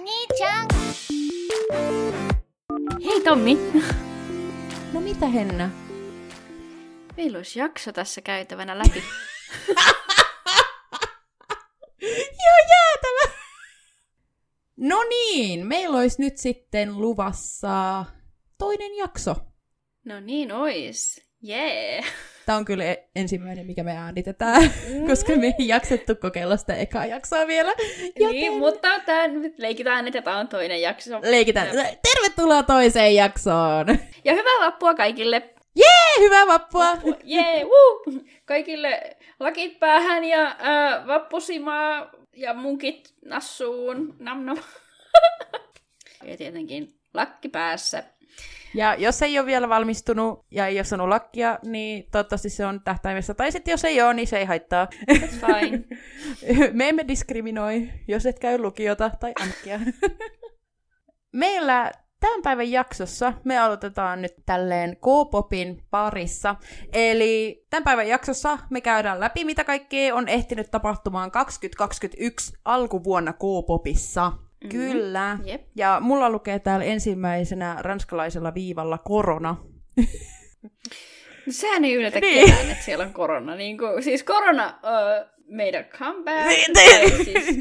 Oni-chan! Hei Tommi! No mitä Henna? Meillä olisi jakso tässä käytävänä läpi. Joo, jäätävä! No niin, meillä olisi nyt sitten luvassa toinen jakso. no niin ois. Jee! Yeah. Tämä on kyllä e- ensimmäinen, mikä me äänitetään, koska me ei jaksettu kokeilla sitä ekaa jaksoa vielä. Joten Niin, mutta tää nyt leikitään, että tämä on toinen jakso. leikitään. Tervetuloa toiseen jaksoon! Ja hyvää vappua kaikille! Jee, hyvää vappua! Jee, yeah, woo! Kaikille lakit päähän ja äh, vappusimaa ja munkit nassuun. Nam nam. ja tietenkin lakki päässä. Ja jos ei ole vielä valmistunut ja ei ole saanut lakkia, niin toivottavasti se on tähtäimessä. Tai sitten jos ei ole, niin se ei haittaa. That's fine. Me emme diskriminoi, jos et käy lukiota tai amkkia. Meillä tämän päivän jaksossa me aloitetaan nyt tälleen K-popin parissa. Eli tämän päivän jaksossa me käydään läpi, mitä kaikkea on ehtinyt tapahtumaan 2021 alkuvuonna K-popissa. Mm-hmm. Kyllä. Jep. Ja mulla lukee täällä ensimmäisenä ranskalaisella viivalla korona. Sehän ei yllätä Niin. niin. ketään, että siellä on korona. Niin kuin, siis korona uh, made a comeback. Niin, tai siis,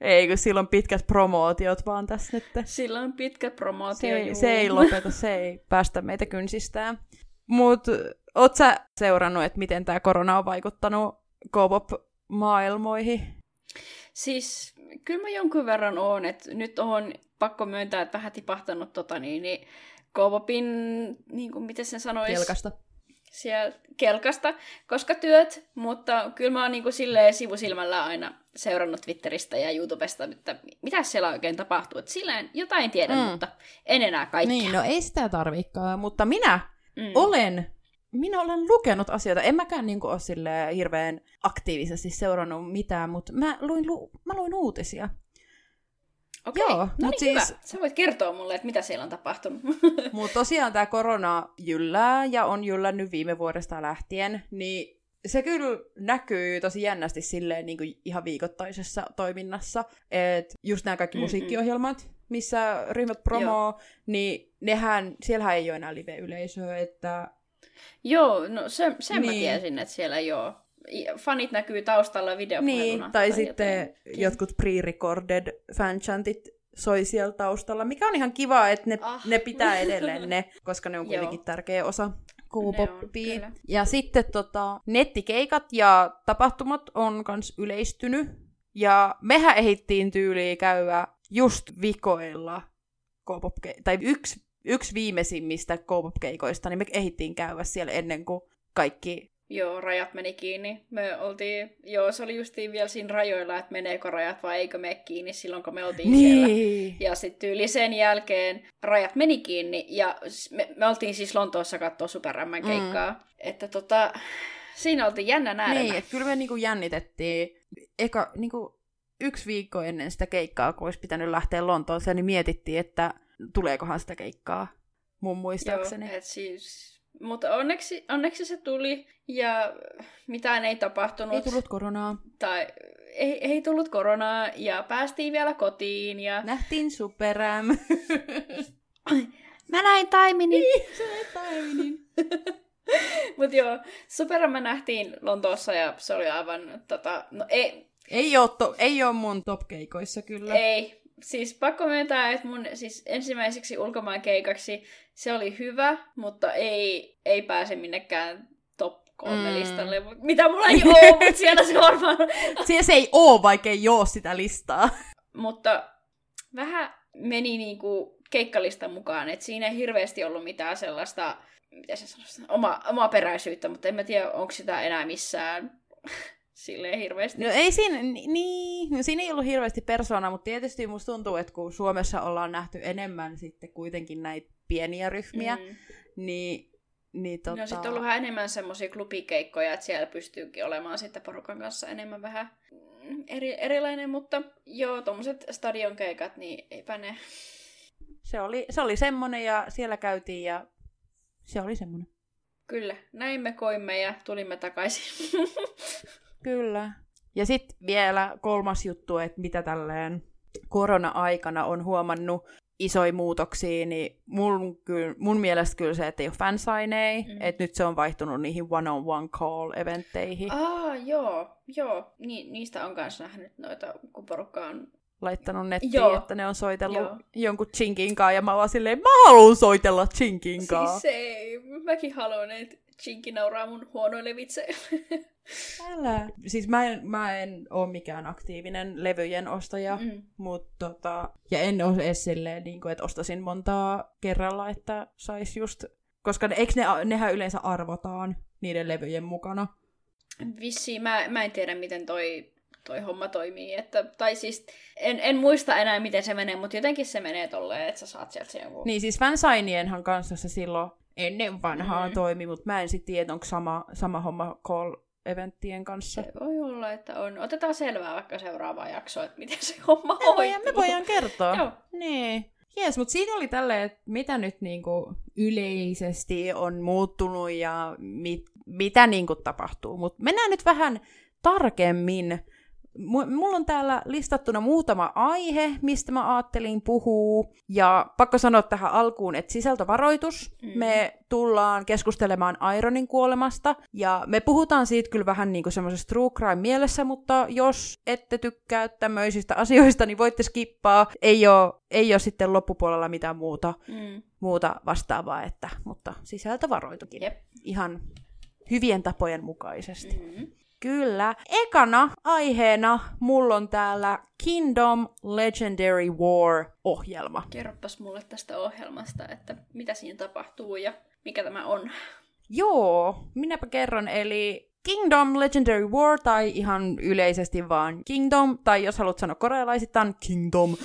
Ei, kun sillä on pitkät promootiot vaan tässä nyt. sillä on pitkä promootio. Se, ei- se ei lopeta, se ei päästä meitä kynsistään. Mut oot sä seurannut, että miten tämä korona on vaikuttanut K-pop-maailmoihin? Siis kyllä mä jonkun verran oon, että nyt on pakko myöntää, että vähän tipahtanut tota niin, niin K-popin, niin kuin miten sen sanoisi, Kelkasta. siellä kelkasta, koska työt, mutta kyllä mä oon niin kuin silleen sivusilmällä aina seurannut Twitteristä ja YouTubesta, että mitä siellä oikein tapahtuu. Että silleen jotain tiedän, Mm. mm. mutta en enää kaikkea. Niin, no ei sitä tarvikaan, mutta minä mm. olen, minä olen lukenut asioita. En mäkään niin ole silleen hirveän aktiivisesti seurannut mitään, mutta mä luin, lu- mä luin uutisia. Okei, Joo, no mut niin siis- hyvä. Sä voit kertoa mulle, että mitä siellä on tapahtunut. Mutta tosiaan tämä korona jyllää ja on jyllännyt viime vuodesta lähtien, niin se kyllä näkyy tosi jännästi silleen niin kuin ihan viikoittaisessa toiminnassa. Että just nämä kaikki Mm-mm. musiikkiohjelmat, missä ryhmät promoo, niin nehän, siellähän ei ole enää live-yleisöä, että Joo, no se, sen niin. mä tiesin, että siellä joo. Fanit näkyy taustalla videopuheluna. niin, tai sitten jotenkin. jotkut pre-recorded fanchantit soi siellä taustalla, mikä on ihan kiva, että ne, Ah. ne pitää edelleen ne, koska ne on Joo. kuitenkin tärkeä osa on, kyllä. Ja sitten tota, nettikeikat ja tapahtumat on kans yleistynyt. Ja mehän ehittiin tyyliin käydä just vikoilla K-pop tai yksi, yksi viimeisimmistä K-pop-keikoista, niin me ehittiin käydä siellä ennen kuin kaikki Joo, rajat meni kiinni. Me oltiin, joo, se oli justiin vielä siinä rajoilla, että meneekö rajat vai eikö mene kiinni silloin, kun me oltiin siellä. Niin. Ja sitten yli sen jälkeen rajat meni kiinni ja me, me oltiin siis Lontoossa katsoa Super M keikkaa. Mm. Että tota, siinä oltiin jännä nähdä. Niin, että kyllä me niinku jännitettiin. Eka, niinku, yksi viikko ennen sitä keikkaa, kun olisi pitänyt lähteä Lontooseen, niin mietittiin, että tuleekohan sitä keikkaa, mun muistaakseni. Joo, et siis, mutta onneksi, onneksi se tuli ja mitään ei tapahtunut. Ei tullut koronaa. Tai ei, ei tullut koronaa ja päästiin vielä kotiin ja... Nähtiin superäm. Mä näin Taiminin! Se taiminin. Mut joo, Superman nähtiin Lontoossa ja se oli aivan, tota, no ei, Ei oo, to, ei oo mun top-keikoissa kyllä. ei, siis pakko myöntää, että mun siis ensimmäiseksi ulkomaan keikaksi se oli hyvä, mutta ei, ei pääse minnekään top kolme Mm. listalle, mitä mulla ei ole, mutta siellä se varmaan Siellä se ei oo, vaikka ei oo sitä listaa. mutta vähän meni niinku keikkalistan mukaan, että siinä ei hirveästi ollut mitään sellaista, mitä se sanoisi, oma, omaa peräisyyttä, mutta en mä tiedä, onko sitä enää missään silleen hirveästi. No ei siinä, ni- niin, no siinä ei ollut hirveästi persoonaa, mutta tietysti musta tuntuu, että kun Suomessa ollaan nähty enemmän sitten kuitenkin näitä pieniä ryhmiä, Mm. niin, niin tota... No on sitten ollut vähän enemmän semmoisia klubikeikkoja, että siellä pystyykin olemaan sitten porukan kanssa enemmän vähän mm, eri, erilainen, mutta joo, tuommoiset stadionkeikat, niin eipä ne. se, oli, se oli semmonen ja siellä käytiin ja se oli semmonen. Kyllä, näin me koimme ja tulimme takaisin. Kyllä. Ja sitten vielä kolmas juttu, että mitä tälleen korona-aikana on huomannut isoja muutoksia, niin mun, kyl, mun mielestä kyllä se, että ei ole fansignei, mm. että nyt se on vaihtunut niihin one-on-one call-eventteihin. Ah, joo, joo. Ni, niistä on kanssa nähnyt noita, kun porukka on laittanut nettiin, Joo. että ne on soitellut Joo. jonkun Chinkin kanssa, ja mä vaan silleen, mä haluan soitella Chinkin kanssa. Siis se, mäkin haluan, että Chinki nauraa mun huonoille vitseille. Älä. Siis mä en, mä en ole mikään aktiivinen levyjen ostaja, mm. mutta tota, ja en ole edes silleen, niin kuin, että ostasin montaa kerralla, että sais just, koska ne, eikö ne, nehän yleensä arvotaan niiden levyjen mukana. Vissi, mä, mä en tiedä miten toi toi homma toimii. Että, tai siis, en, en muista enää miten se menee, mutta jotenkin se menee tolleen, että sä saat sieltä jonkun... Niin siis fansainienhan kanssa se silloin ennen vanhaa mm. toimi, mutta mä en sitten tiedä, onko sama, sama homma call eventtien kanssa. Se voi olla, että on. Otetaan selvää vaikka seuraavaa jaksoa, että miten se homma me voidaan, me voidaan kertoa. Joo. Niin. Jees, mutta siinä oli tälleen, että mitä nyt niinku yleisesti on muuttunut ja mit, mitä niinku tapahtuu. Mutta mennään nyt vähän tarkemmin Mulla on täällä listattuna muutama aihe, mistä mä ajattelin puhua. Ja pakko sanoa tähän alkuun, että sisältövaroitus. Mm. Me tullaan keskustelemaan Ironin kuolemasta. Ja me puhutaan siitä kyllä vähän niin kuin semmoisesta true crime mielessä, mutta jos ette tykkää tämmöisistä asioista, niin voitte skippaa. Ei ole, ei ole sitten loppupuolella mitään muuta, mm. muuta vastaavaa, että, mutta sisältövaroitukin. Yep. Ihan hyvien tapojen mukaisesti. Mm-hmm. Kyllä. Ekana aiheena mulla on täällä Kingdom Legendary War-ohjelma. Kerropas mulle tästä ohjelmasta, että mitä siinä tapahtuu ja mikä tämä on. Joo, minäpä kerron. Eli Kingdom Legendary War, tai ihan yleisesti vaan Kingdom, tai jos haluat sanoa korealaisittain Kingdom,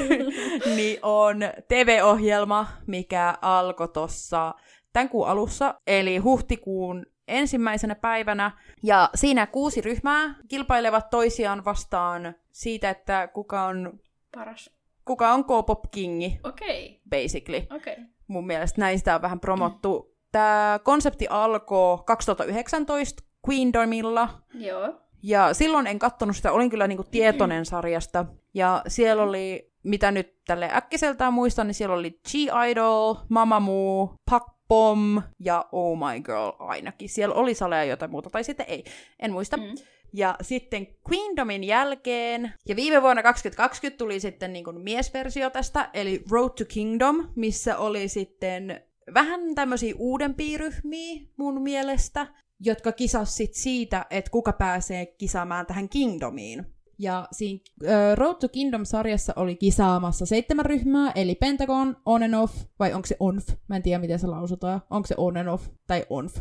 niin on TV-ohjelma, mikä alkoi tuossa tämän kuun alussa, eli huhtikuun ensimmäisenä päivänä. Ja siinä kuusi ryhmää kilpailevat toisiaan vastaan siitä, että kuka on... Paras. Kuka on K-pop kingi. Okei. Okay. Basically. Okei. Okay. Mun mielestä näistä on vähän promottu. Mm. Tämä konsepti alkoi 2019 Queendomilla. Joo. Ja silloin en katsonut sitä, olin kyllä niinku tietoinen sarjasta. Ja siellä oli, mitä nyt tälle äkkiseltään muistan, niin siellä oli G-Idol, Mamamoo, Pak Pom ja Oh My Girl ainakin. Siellä oli saleja jotain muuta, tai sitten ei. En muista. Mm. Ja sitten Queendomin jälkeen, ja viime vuonna 2020 tuli sitten niin kuin miesversio tästä, eli Road to Kingdom, missä oli sitten vähän tämmöisiä uudempia ryhmiä mun mielestä, jotka kisasivat siitä, että kuka pääsee kisaamaan tähän Kingdomiin. Ja siinä uh, Road to Kingdom-sarjassa oli kisaamassa seitsemän ryhmää, eli Pentagon, On and Off, vai onko se Onf? Mä en tiedä, miten se lausutaan. Onko se On and Off tai Onf?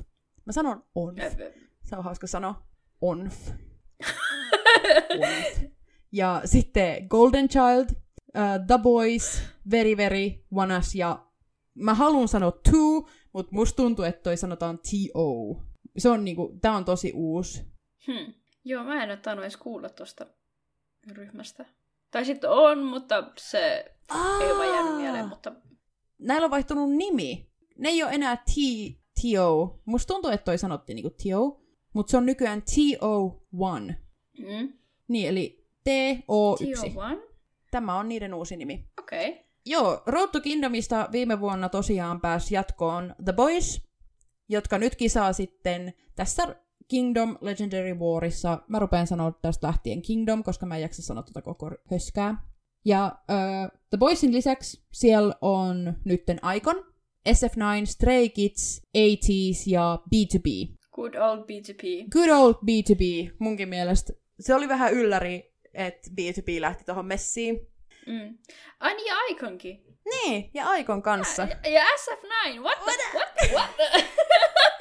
Mä sanon Onf. Se on hauska sanoa. Onf. onf. Ja sitten Golden Child, uh, The Boys, Very Very, One Us ja mä haluan sanoa Two, mutta musta tuntuu, että toi sanotaan T-O. Se on niinku, tää on tosi uusi. Hmm. Joo, mä en ole tainnut edes kuulla tosta ryhmästä. Tai sitten on, mutta se Aa! ei ole jäänyt mieleen, mutta... Näillä on vaihtunut nimi. Ne ei ole enää T, T-O. Musta tuntuu, että toi sanottiin niinku T-O, mutta se on nykyään T-O-1. Mm. Niin, eli T-O-1. T-O-1? Tämä on niiden uusi nimi. Okei. Okay. Joo, Road to Kingdomista viime vuonna tosiaan pääsi jatkoon The Boys, jotka nyt kisaa sitten tässä Kingdom Legendary Warissa. Mä rupean sanoa tästä lähtien Kingdom, koska mä en jaksa sanoa tätä koko höskää. Ja uh, The Boysin lisäksi siellä on nytten Icon, SF9, Stray Kids, ATEEZ ja B2B. Good old B2B. Good old B2B, munkin mielestä. Se oli vähän ylläri, että B2B lähti tuohon messiin. Mm. Ai niin, ja Iconkin. Niin, ja Icon kanssa. Ja, ja SF9, what the, what, what, what?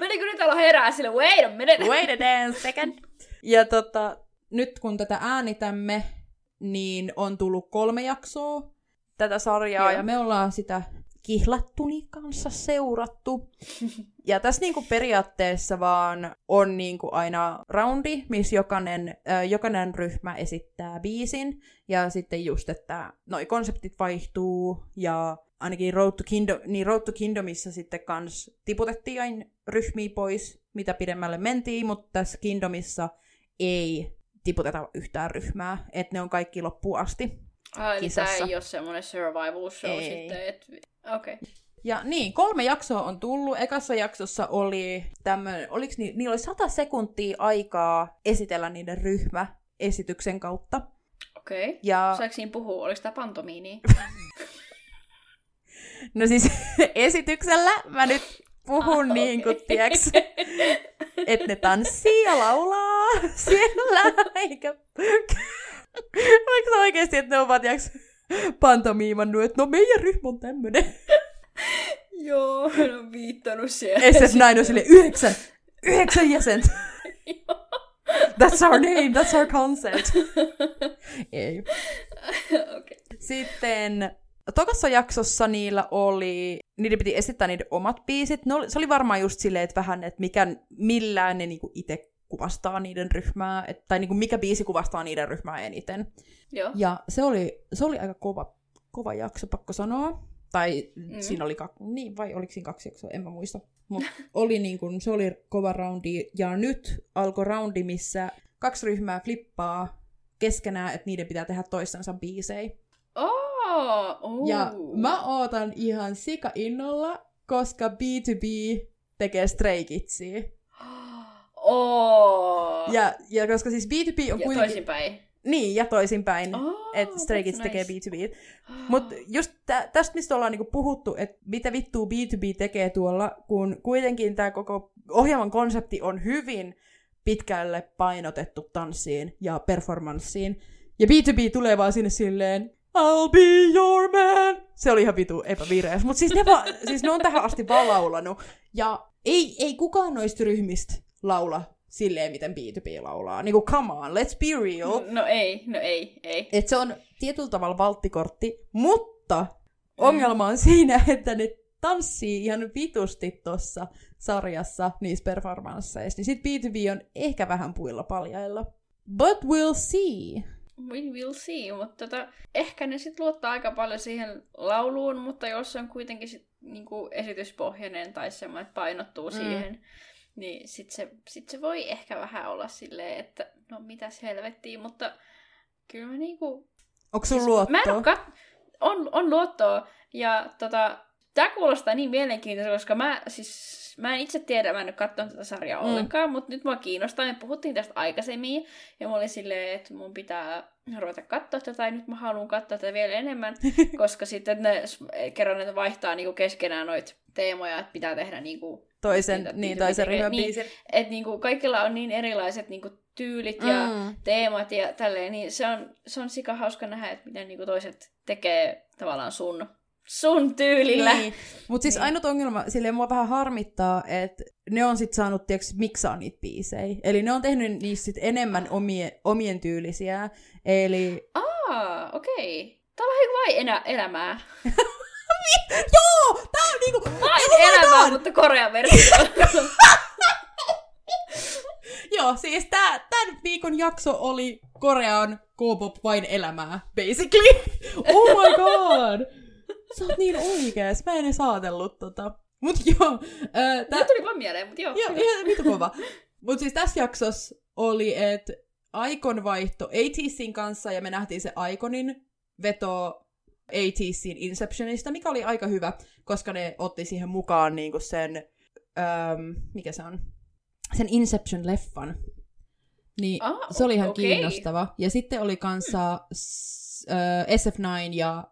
Mä niin nyt alo herää sille, wait a minute. Wait a dance second. Ja tota, nyt kun tätä äänitämme, niin on tullut kolme jaksoa tätä sarjaa, Joo. ja me ollaan sitä kihlattuni kanssa seurattu. Ja tässä niinku periaatteessa vaan on niinku aina roundi, missä jokainen, äh, jokainen ryhmä esittää biisin, ja sitten just, että noi konseptit vaihtuu, ja ainakin Road to, Kingdom, niin Road to Kingdomissa sitten kans tiputettiin aina ryhmiä pois, mitä pidemmälle mentiin, mutta tässä Kingdomissa ei tiputeta yhtään ryhmää, että ne on kaikki loppuun asti. Ah, eli kisassa. tämä ei ole semmoinen survival show Ei. sitten. Et... Okei. Okay. Ja niin, kolme jaksoa on tullut. Ekassa jaksossa oli tämmöinen, oliko ni, niillä oli sata sekuntia aikaa esitellä niiden ryhmä esityksen kautta. Okei. Okay. Ja Saiko siinä puhua? Oliko tämä pantomiini? no siis esityksellä mä nyt puhun Ah, niin kuin, tiiäks, että ne tanssii ja laulaa siellä, eikä... Oliko se oikeasti, että ne ovat tiiäks, pantomiimannut, että no meidän ryhmä on tämmönen. Joo, hän on viittanut siellä. SF9 on sille yhdeksän, yhdeksän jäsentä. That's our name, that's our concept. Ei. Okei. Sitten tokassa jaksossa niillä oli, niiden piti esittää niiden omat biisit. Ne oli, se oli varmaan just silleen, että vähän, että mikä, millään ne niinku itse kuvastaa niiden ryhmää, et, tai niinku mikä biisi kuvastaa niiden ryhmää eniten. Joo. Ja se oli, se oli aika kova, kova jakso, pakko sanoa. Tai mm. Siinä oli kaksi, niin, vai oliko siinä kaksi jaksoa, en mä muista. Mutta oli niin kun, se oli kova roundi. Ja nyt alkoi roundi, missä kaksi ryhmää flippaa keskenään, että niiden pitää tehdä toistensa biisejä. Oh, uh. Ja mä ootan ihan sika innolla, koska B2B tekee Stray Kidsia. Oh. Ja, ja koska siis B2B on ja kuitenkin... toisinpäin. Niin, ja toisinpäin. Oh, että Stray Kids that's tekee nice. B2B. Mutta just tä- tästä, mistä ollaan niinku puhuttu, että mitä vittua B2B tekee tuolla, kun kuitenkin tämä koko ohjelman konsepti on hyvin pitkälle painotettu tanssiin ja performanssiin. Ja B2B tulee vaan sinne silleen, I'll be your man. Se oli ihan vitu epävireäs. Mutta siis, ne va- siis ne on tähän asti vaan laulanut. Ja ei, ei kukaan noista ryhmistä laula silleen, miten B2B laulaa. Niinku, come on, let's be real. No ei, no ei, ei. Et se on tietyllä tavalla valttikortti, mutta ongelma on siinä, että ne tanssii ihan vitusti tuossa sarjassa niissä performansseissa. Niin sit B2B on ehkä vähän puilla paljailla. But we'll see. We will see, mutta tota, ehkä ne sitten luottaa aika paljon siihen lauluun, mutta jos se on kuitenkin sit, niinku esityspohjainen tai semmoinen, että painottuu Mm. mm. siihen, niin sitten se, sit se voi ehkä vähän olla silleen, että no mitäs helvettiä, mutta kyllä mä niinku... Onko sun Mä en luottoa? oo kat... on, on luottoa, ja tota, tää kuulostaa niin mielenkiintoista, koska mä siis... Mä en itse tiedä, mä en ole katsonut tätä sarjaa Mm. ollenkaan, mutta nyt mua kiinnostaa. Me puhuttiin tästä aikaisemmin, ja mä olin silleen, että mun pitää ruveta katsoa tätä, ja nyt mä haluan katsoa tätä vielä enemmän, koska sitten ne kerran ne vaihtaa niinku keskenään noita teemoja, että pitää tehdä niinku, Toisen, Niitä- niin, niitä toisen ryhmän niin. että niinku kaikilla on niin erilaiset niinku tyylit ja Mm. teemat ja tälleen, niin se on, se on sika hauska nähdä, että miten niinku toiset tekee tavallaan sun, sun tyylillä. Niin. Mutta siis Niin. ainut ongelma, silleen mua vähän harmittaa, että ne on sit saanut, tiiäks, miksaa niitä biisejä. Eli ne on tehnyt niistä sit enemmän omien, omien tyylisiä. Eli Aa, okei. Tää on vähän vai enä, elämää. Joo! Tää on niinku... Vain elämää, mutta korean versio. Joo, siis tää, tämän viikon jakso oli Korean K-pop vain elämää, basically. Oh my god! Sä oot niin oikees, mä en edes ajatellut tota. Mut joo, ää, tää, Tää tuli vaan mieleen, mutta joo. joo, ihan vitu kova. Mut siis tässä jaksossa oli, että Aikon vaihto ATCin kanssa ja me nähtiin se Aikonin veto ATCin Inceptionista, mikä oli aika hyvä, koska ne otti siihen mukaan niinku sen, äm, mikä se on, sen Inception-leffan. Niin Ah, se oli ihan okei. kiinnostava. Ja sitten oli kanssa s- äh, SF9 ja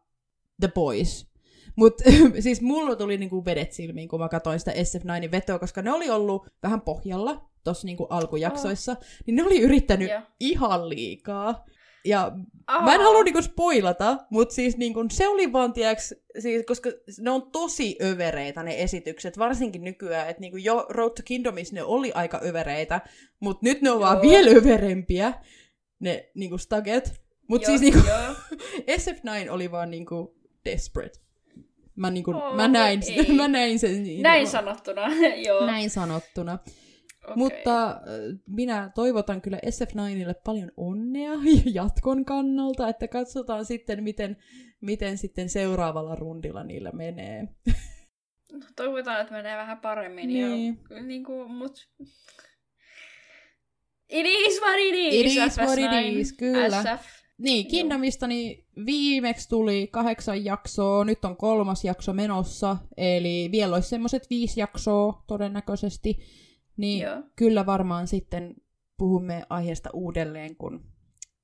The Boys. Mutta siis mulla tuli niinku vedet silmiin, kun mä katsoin sitä SF9 vetoa, koska ne oli ollut vähän pohjalla tuossa niinku alkujaksoissa, oh. niin ne oli yrittänyt Joo. ihan liikaa. Ja Aa. Mä en halua niinku spoilata, mutta siis niinku, se oli vaan, tiiäks, siis, koska ne on tosi övereitä ne esitykset, varsinkin nykyään, että niinku jo Road to Kingdomissa ne oli aika övereitä, mutta nyt ne on vaan Joo. vielä överempiä, ne niinku staget. Mutta siis niinku, joo. SF9 oli vaan niinku desperate. Mä, niinku, Oh, mä, näin, ei. mä näin sen. Niinku, Näin sanottuna, joo. Näin sanottuna. Okei. Mutta äh, minä toivotan kyllä SF9ille paljon onnea jatkon kannalta, että katsotaan sitten, miten, miten sitten seuraavalla rundilla niillä menee. Toivotaan, että menee vähän paremmin. Niin. Ja, niin kuin, mut... It is what it is! It is what it FS9, is, kyllä. SF. Niin, Kingdomista niin viimeksi tuli kahdeksan jaksoa, nyt on kolmas jakso menossa, eli vielä olisi semmoiset viisi jaksoa todennäköisesti. Niin Joo. kyllä varmaan sitten puhumme aiheesta uudelleen, kun,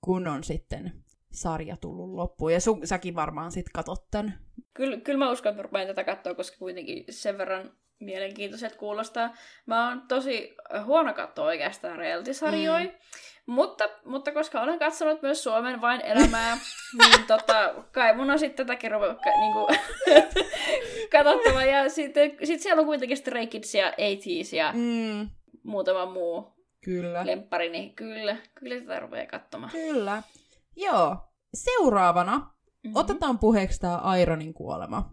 kun on sitten sarja tullut loppuun. Ja sun, säkin varmaan sitten katot tämän. Kyllä, kyllä mä uskon, että mä rupean tätä katsoa, koska kuitenkin sen verran mielenkiintoiset kuulostaa. Mä oon tosi huono katsoa oikeastaan reality-sarjoja, mm. Mutta, mutta koska olen katsonut myös Suomen vain elämää, niin tota, kai mun on sitten tätäkin ruveta niinku, katsottava. Ja sitten sit siellä on kuitenkin Stray Kids ja ATEEZ ja Mm, muutama muu kyllä. lemppari, niin kyllä, kyllä tätä rupeaa katsomaan. Kyllä. Joo. Seuraavana Mm-hmm. otetaan puheeksi tämä Ironin kuolema.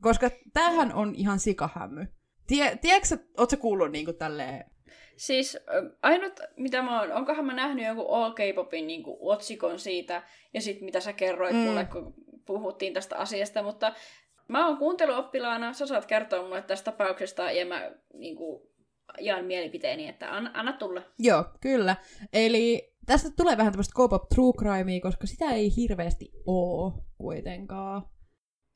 Koska tämähän on ihan sikahämmy. Tie, tiedätkö, ootko kuullut niinku tälleen... Siis ainut, mitä mä oon, onkohan mä nähnyt jonkun All K-popin niin otsikon siitä, ja sitten mitä sä kerroit mm. mulle, kun puhuttiin tästä asiasta, mutta mä oon kuunteluoppilaana, sä saat kertoa mulle tästä tapauksesta, ja mä niin kuin, jaan mielipiteeni, että anna, anna tulla. Joo, kyllä. Eli tästä tulee vähän tämmöistä K-pop true crimea, koska sitä ei hirveästi oo kuitenkaan.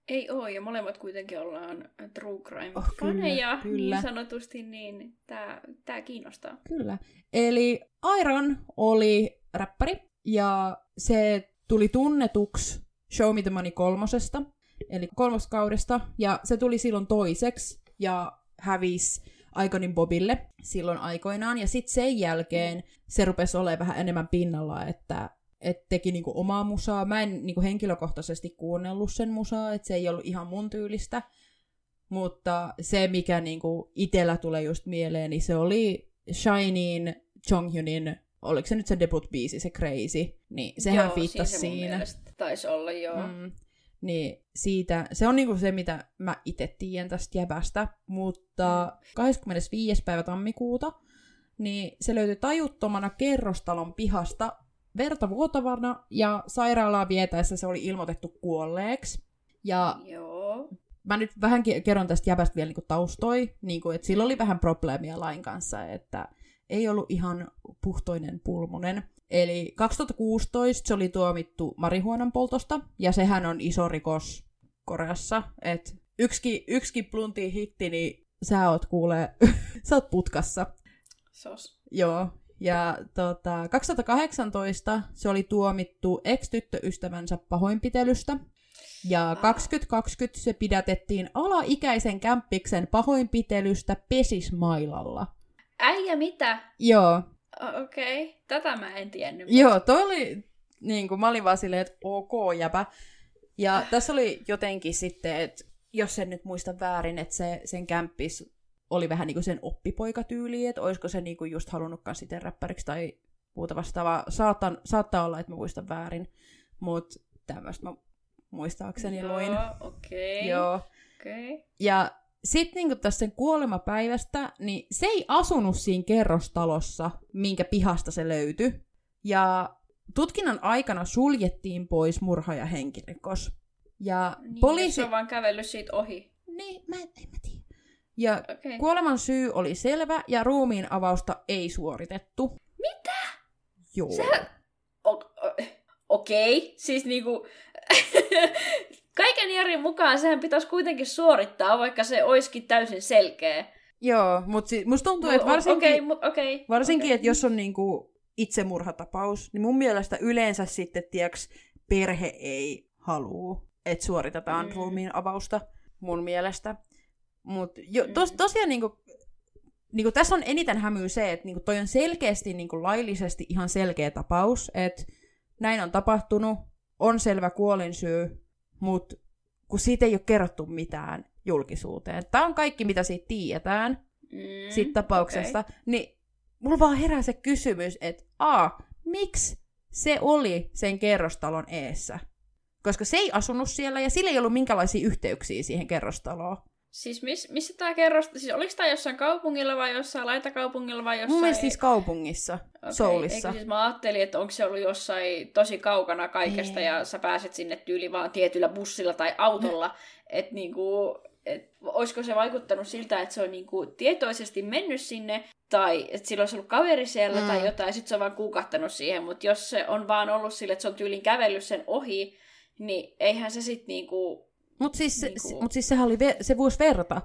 Ei oo, ja molemmat kuitenkin ollaan true crime Oh, kyllä, faneja, kyllä. niin sanotusti, niin tää, tää kiinnostaa. Kyllä. Eli Iron oli räppäri, ja se tuli tunnetuksi Show Me the Money kolmosesta, eli kolmoskaudesta, ja se tuli silloin toiseksi, ja hävisi Iconin Bobille silloin aikoinaan, ja sitten sen jälkeen se rupesi olemaan vähän enemmän pinnalla, että et teki niinku omaa musaa. Mä en niinku henkilökohtaisesti kuunnellut sen musaa, että se ei ollut ihan mun tyylistä, mutta se, mikä niinku itellä tulee just mieleen, niin se oli Shinyin Jonghyunin, oliko se nyt se debut-biisi, se Crazy, niin sehän Joo, fiittasi se mun siinä. Taisi olla, joo. Mm. Mm, niin siitä, se on niinku se, mitä mä itse tiedän tästä jäbästä, mutta 25. päivä tammikuuta, niin se löytyi tajuttomana kerrostalon pihasta verta vuotavana, ja sairaalaa vietäessä se oli ilmoitettu kuolleeksi. Ja Joo. mä nyt vähän ke- kerron tästä jäbästä vielä niinku taustoi, niinku, että sillä oli vähän probleemia lain kanssa, että ei ollut ihan puhtoinen pulmunen. Eli 2016 se oli tuomittu marihuonan poltosta, ja sehän on iso rikos Koreassa, että yksikin, yksikin plunti hitti, niin sä oot kuule, sä oot putkassa. Sos. Joo. Ja tota, 2018 se oli tuomittu ex-tyttöystävänsä pahoinpitelystä. Ja 2020 se pidätettiin alaikäisen kämppiksen pahoinpitelystä Pesismailalla. Äijä mitä? Joo. Okei, okay. tätä mä en tiennyt. Joo, toi oli, niin kuin, mä olin vaan silleen, että ok jäpä. Ja tässä oli jotenkin sitten, että jos en nyt muista väärin, että se, sen kämppis oli vähän niin kuin sen oppipoikatyyli, että olisiko se niin kuin just halunnutkaan sitten räppäriksi tai muuta vastaavaa. Saatan, saattaa olla, että mä muistan väärin, mutta tämmöistä mä muistaakseni luin. Joo, okei. Okay. Joo. Okay. Ja sitten niinku tästä sen kuolemapäivästä, niin se ei asunut siinä kerrostalossa, minkä pihasta se löytyi. Ja tutkinnan aikana suljettiin pois murha ja henkirikos. Ja Niin, poliisi... Se on vaan kävellyt siitä ohi. Niin, mä en, en mä tiedä. Ja. Okay. kuoleman syy oli selvä ja ruumiin avausta ei suoritettu. Mitä? Joo. Sä- Okei, okay. siis niinku... Kaiken järjen mukaan sehän pitäisi kuitenkin suorittaa, vaikka se olisikin täysin selkeä. Joo, mutta si- musta tuntuu, että varsinkin... Okay. Okay, Varsinkin, okay. että jos on niinku itsemurhatapaus, niin mun mielestä yleensä sitten, tieks, perhe ei halua, että suoritetaan mm. ruumiin avausta, mun mielestä. Mutta tos, tosiaan niinku, niinku, tässä on eniten hämyä se, että niinku, toi on selkeästi niinku, laillisesti ihan selkeä tapaus, että näin on tapahtunut, on selvä kuolinsyy, mutta kun siitä ei ole kerrottu mitään julkisuuteen. Tämä on kaikki, mitä siitä tiedetään mm, siitä tapauksesta, okay. niin mulla vaan herää se kysymys, että a, miksi se oli sen kerrostalon eessä? Koska se ei asunut siellä ja sillä ei ollut minkälaisia yhteyksiä siihen kerrostaloon. Siis miss, missä tämä kerrosta? Siis oliko tämä jossain kaupungilla vai jossain laitakaupungilla vai jossain... Mun mielestä siis kaupungissa, Okei, Soulissa. Eikö siis mä ajattelin, että onko se ollut jossain tosi kaukana kaikesta Ei. ja sä pääset sinne tyyli vaan tietyllä bussilla tai autolla. Että niinku, et, olisiko se vaikuttanut siltä, että se on niinku tietoisesti mennyt sinne, tai että sillä olisi ollut kaveri siellä mm. tai jotain, ja sitten se on vaan kuukahtanut siihen, mutta jos se on vaan ollut sille, että se on tyylin kävellyt sen ohi, niin eihän se sitten niinku... Mutta siis, Niinku- se, mut siis sehän oli, ve- se voisi verta.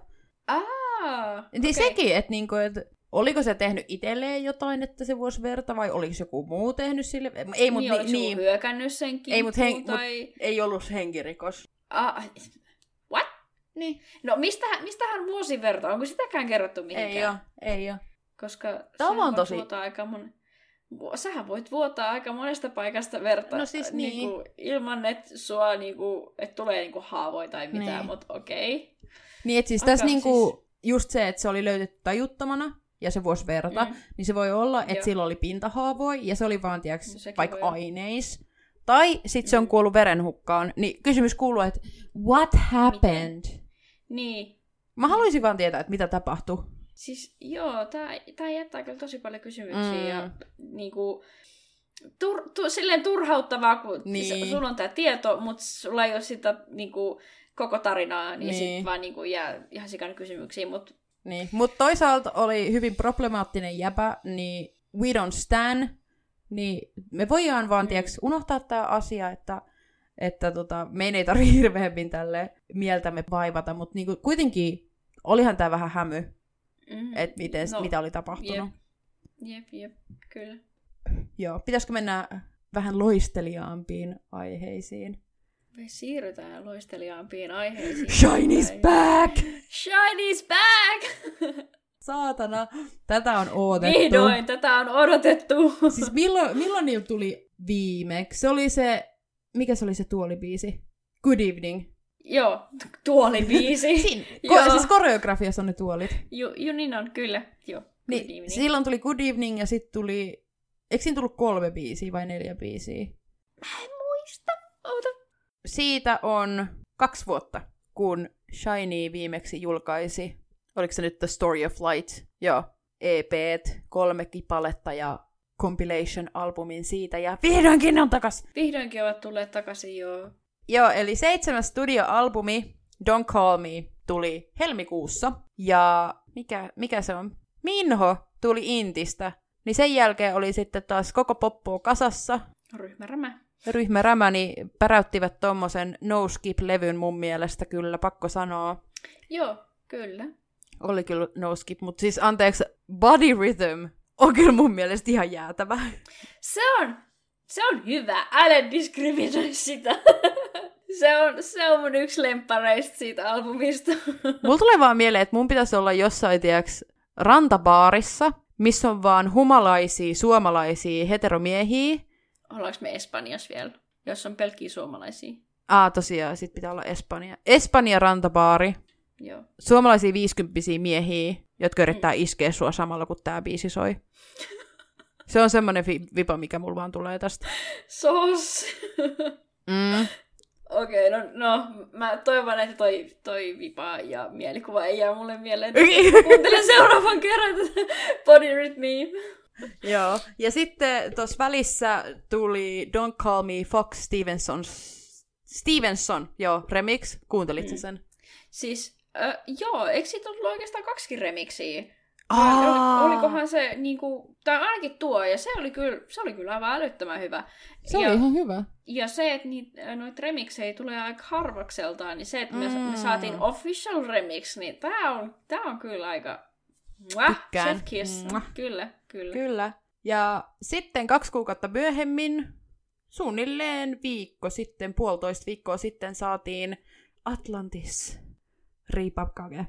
Aa, Niin sekin, että niinku, et, oliko se tehnyt itselleen jotain, että se voisi verta, vai oliko joku muu tehnyt sille? Ei, mutta niin, niin, niin, hyökännyt sen Ei, mut hen- tai... ei ollut henkirikos. Ah, what? Niin. No mistähän, mistähän vuosi verta? Onko sitäkään kerrottu mihinkään? Ei oo, ei oo. Koska on sähän vaan voit tosi- Vuotaa aika mon... Sähän voit vuotaa aika monesta paikasta verta No siis niin. niinku, ilman, että sua niinku, et tulee niinku haavoja tai mitään, Niin. mutta okei. Niin, että siis Aika tässä niinku, siis- just se, että se oli löytetty tajuttomana, ja se voisi verta, Mm. niin se voi olla, että Joo. sillä oli pintahaavoja, ja se oli vaan, No tiiäks, sekin vaikka voi aineis. Tai sitten se on Mm. kuollut verenhukkaan. Niin kysymys kuuluu, että what happened? Niin. Mä haluaisin vaan tietää, että mitä tapahtui. Siis joo, tää, tää jättää kyllä tosi paljon kysymyksiä Mm. ja niinku, tur, tu, silleen turhauttavaa, kun Niin. sulla on tää tieto, mutta sulla ei ole sitä niinku, koko tarinaa, niin, Niin. niin. sit vaan niinku, jää ihan sikana kysymyksiä, mutta Niin. Mutta toisaalta oli hyvin problemaattinen jäpä, niin we don't stand, niin me voidaan vaan, Mm. tiiäks, unohtaa tämä asia, että, että tota, meidän ei tarvitse hirveämmin tälle mieltämme vaivata, mutta niinku, kuitenkin olihan tämä vähän hämy, mm, että miten, no, mitä oli tapahtunut. Jep, jep, kyllä. Joo, pitäisikö mennä vähän loisteliaampiin aiheisiin? Me siirrytään loisteliaampiin aiheisiin. Shiny's back! Shiny's back! Saatana, tätä on odotettu. Vihdoin, tätä on odotettu. Siis milloin, milloin niillä tuli viimeksi? Se oli se, mikä se oli se tuolibiisi? Good evening. Joo, tuolibiisi. Siin, ko- Joo. siis koreografiassa on ne tuolit. Ju, ju, niin on, kyllä. Joo, Niin, evening. silloin tuli Good evening ja sitten tuli... Eikö siinä tullut kolme biisiä vai neljä biisiä? Mä en muista. Oota. Siitä on kaksi vuotta, kun Shiny viimeksi julkaisi, oliko se nyt The Story of Light? Joo, EP, kolme kipaletta ja compilation-albumin siitä, ja vihdoinkin on takas! Vihdoinkin ovat tulleet takaisin, joo. Joo, eli seitsemäs studioalbumi, Don't Call Me, tuli helmikuussa, ja mikä, mikä se on? Minho tuli Intistä, niin sen jälkeen oli sitten taas koko poppo kasassa, Ryhmärämä. ryhmä Rämäni päräyttivät tommosen No Skip-levyn mun mielestä kyllä, pakko sanoa. Joo, kyllä. Oli kyllä No Skip, mutta siis anteeksi, Body Rhythm on kyllä mun mielestä ihan jäätävä. Se on, se on hyvä. Älä diskriminoi sitä. se, on, se on mun yksi lemppareista siitä albumista. Mulla tulee vaan mieleen, että mun pitäisi olla jossain, tiiäks, rantabaarissa, missä on vaan humalaisia, suomalaisia heteromiehiä. Ollaanko me Espanjassa vielä, jos on pelkkiä suomalaisia? Aa, tosiaan, sit pitää olla Espanja. Espanja rantabaari. Joo. Suomalaisia viisikymppisiä miehiä, jotka yrittää iskeä sua samalla, kun tää biisi soi. Se on semmonen vi- vipa, mikä mulla vaan tulee tästä. Sos. Mm. Okei, okay, no, no, mä toivon, että toi, toi vipa ja mielikuva ei jää mulle mieleen. Kuuntelen seuraavan kerran tätä Body Rhythmia. Joo. Ja sitten tuossa välissä tuli Don't Call Me Fox Stevenson, Stevenson, joo, remix. Kuuntelitko Mm. sen? Siis, äh, joo, eikö siitä ollut oikeastaan kaksi remiksiä? Oli, olikohan se, niinku, tai ainakin tuo, ja se oli kyllä, se oli kyllä aivan älyttömän hyvä. Se ja, oli ihan hyvä. ja se, että niit, noita remiksejä tulee aika harvakseltaan, niin se, että me, Mm. me saatiin official remix, niin tää on, tää on kyllä aika... Mwah, chef kiss. Mwah. Kyllä, kyllä. Kyllä. Ja sitten kaksi kuukautta myöhemmin, suunnilleen viikko sitten, puolitoista viikkoa sitten saatiin Atlantis Ripapkage.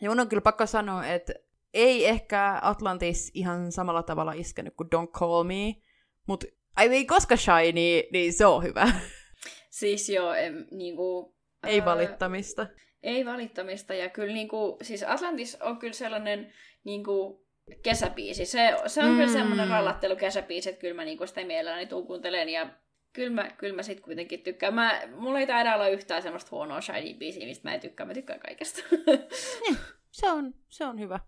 Ja mun on kyllä pakko sanoa, että ei ehkä Atlantis ihan samalla tavalla iskenyt kuin Don't Call Me, mutta ai ei koska Shiny, niin se on hyvä. Siis joo, em, niinku... ei ää, valittamista. Ei valittamista, ja kyllä niinku, siis Atlantis on kyllä sellainen niinku, kesäbiisi. Se, se on mm. kyllä Mm. semmoinen rallattelu kesäbiisi, että kyllä mä niinku sitä mielelläni tuun kuuntelen, ja kyllä mä, kyllä mä sit kuitenkin tykkään. Mä, mulla ei taida olla yhtään semmoista huonoa shiny biisiä, mistä mä en tykkää, mä tykkään kaikesta. Se on, se on hyvä.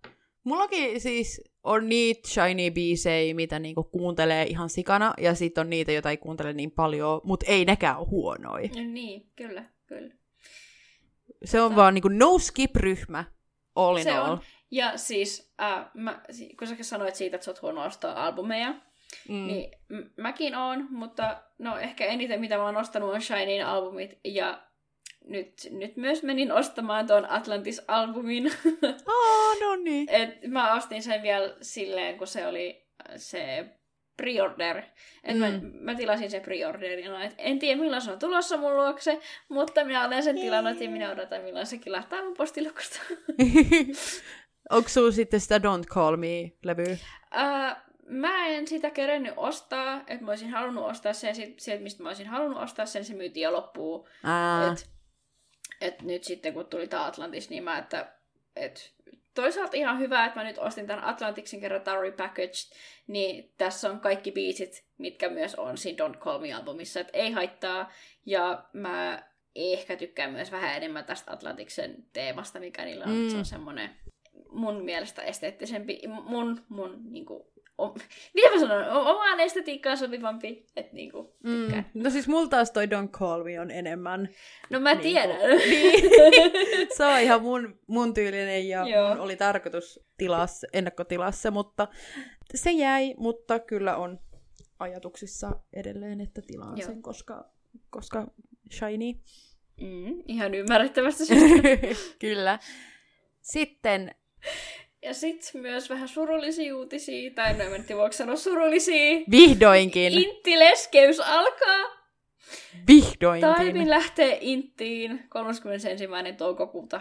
Mullakin siis on niitä shiny biisejä, mitä niinku kuuntelee ihan sikana, ja sitten on niitä, joita ei kuuntele niin paljon, mutta ei nekään ole huonoja. No niin, kyllä, kyllä. se on vaan niinku no skip-ryhmä all in Se all. on. Ja siis, äh, mä, kun sä sanoit siitä, että sä oot huono ostaa albumeja, Mm. niin m- mäkin oon, mutta no ehkä eniten mitä mä oon ostanut on Shinin albumit, ja nyt, nyt myös menin ostamaan tuon Atlantis-albumin. Aa, no niin. Et mä ostin sen vielä silleen, kun se oli äh, se pre-order. Et mm. mä, mä, tilasin sen pre-orderina. Et en tiedä milloin se on tulossa mun luokse, mutta minä olen sen tilannut ja minä odotan milloin se kilahtaa mun postilukusta. Onko sulla sitten sitä Don't Call Me-levyä? Uh, mä en sitä kerennyt ostaa, että mä olisin halunnut ostaa sen, sit- sieltä mistä mä olisin halunnut ostaa sen, se myytiin jo loppuun. Aa, Et, et nyt sitten kun tuli tämä Atlantis, niin mä, että et, toisaalta ihan hyvä, että mä nyt ostin tämän Atlantiksen kerran tämä repackaged, niin tässä on kaikki biisit, mitkä myös on siinä Don't Call Me-albumissa, että ei haittaa. Ja mä ehkä tykkään myös vähän enemmän tästä Atlantiksen teemasta, mikä niillä on. Mm. Se on semmoinen mun mielestä esteettisempi, mun, mun niinku, o, mitä mä sanon, o- omaan estetiikkaan sopivampi, että niinku, tykkään. mm. No siis mulla taas toi Don't Call Me on enemmän. No mä Niinku- tiedän. se on ihan mun, mun tyylinen ja Joo. mun oli tarkoitus ennakkotilaa se, mutta se jäi, mutta kyllä on ajatuksissa edelleen, että tilaan Joo. sen, koska, koska shiny. Mm, ihan ymmärrettävästä syystä. kyllä. Sitten Ja sitten myös vähän surullisia uutisia, tai no en voiko sanoa surullisia. vihdoinkin, Intti-leskeys alkaa. vihdoinkin. Taimi lähtee Inttiin 31. toukokuuta.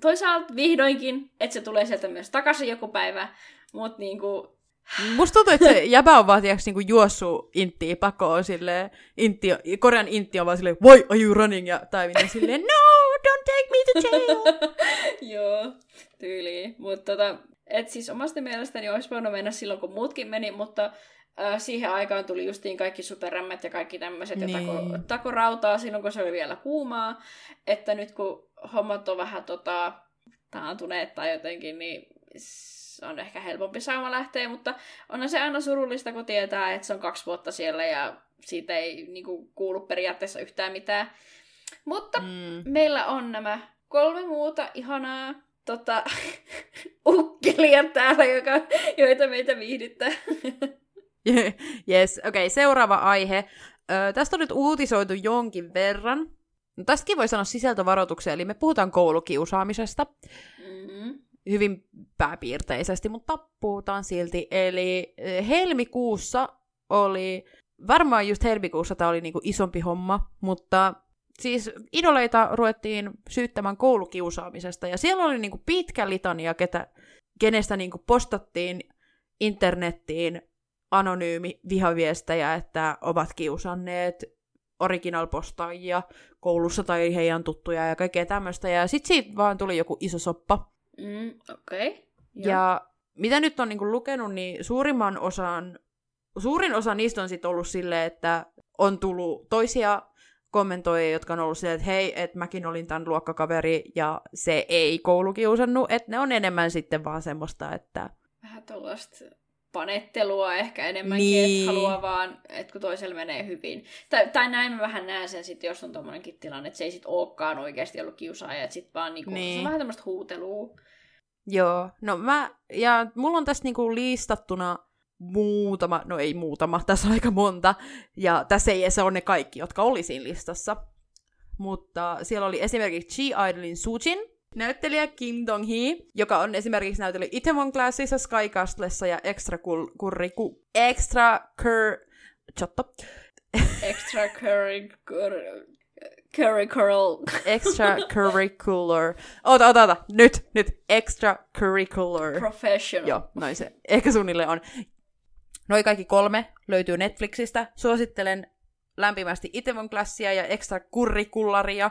Toisaalta vihdoinkin, että se tulee sieltä myös takaisin joku päivä, mutta niinku, Musta tuntuu, että se jäbä on vaan tiiäks, niinku juossut inttiin pakoon silleen, intti, Korean intti on vaan silleen, why are you running? Ja Taiminen silleen, no, don't take me to jail. joo, tyyliin. Mutta tota, et siis omasta mielestäni olisi voinut mennä silloin, kun muutkin meni, mutta äh, siihen aikaan tuli justiin kaikki superrämmät ja kaikki tämmöiset, niin. ja tako, Niin. tako rautaa silloin, kun se oli vielä kuumaa. Että nyt kun hommat on vähän tota, taantuneet tai jotenkin, niin on ehkä helpompi sauma lähteä, mutta onhan se aina surullista, kun tietää, että se on kaksi vuotta siellä ja siitä ei niinku, kuulu periaatteessa yhtään mitään. Mutta Mm. meillä on nämä kolme muuta ihanaa tota, ukkelia täällä, joka, joita meitä viihdyttää. Yes, okei, okay, seuraava aihe. Ö, tästä on nyt uutisoitu jonkin verran. No, tästäkin voi sanoa sisältövaroituksia, eli me puhutaan koulukiusaamisesta Mm-hmm. hyvin pääpiirteisesti, mutta puhutaan silti. Eli ö, helmikuussa oli, varmaan just helmikuussa tämä oli niinku isompi homma, mutta siis idoleita ruvettiin syyttämään koulukiusaamisesta, ja siellä oli niinku pitkä litania, ketä, kenestä niinku postattiin internettiin anonyymi vihaviestejä, että ovat kiusanneet original-postaajia koulussa tai heidän tuttuja ja kaikkea tämmöistä. Ja sitten siitä vaan tuli joku iso soppa. Mm, Okei. Okay. Ja mitä nyt on niinku lukenut, niin suurimman osan, suurin osa niistä on sitten ollut silleen, että on tullut toisia kommentoijia, jotka on ollut silleen, että hei, että mäkin olin tämän luokkakaveri ja se ei koulukiusannut, että ne on enemmän sitten vaan semmoista, että Vähän tuollaista panettelua ehkä enemmänkin, Niin. niin. että haluaa vaan, että kun toisella menee hyvin. Tai, tai näin mä vähän näen sen sitten, jos on tommonenkin tilanne, että se ei sit olekaan oikeasti ollut kiusaaja, että sit vaan niinku, Niin. se on vähän tämmöistä huutelua. Joo, no mä, ja mulla on tässä niinku listattuna muutama, no ei muutama, tässä on aika monta, ja tässä ei se on ne kaikki, jotka oli siinä listassa. Mutta siellä oli esimerkiksi G-Idolin Sujin, näyttelijä Kim Dong-hee, joka on esimerkiksi näytellyt Itaewon Classissa, Sky Castlessa ja Extra Cool, Curry, ku, Extra Cur... Chotto. Extra curry, curry curl. Extracurricular. Ota, ota, ota. Nyt, nyt. Extracurricular. Professional. Joo, noin se ehkä suunnilleen on. Noi kaikki kolme löytyy Netflixistä. Suosittelen lämpimästi Itaewon Classia ja Extracurricularia.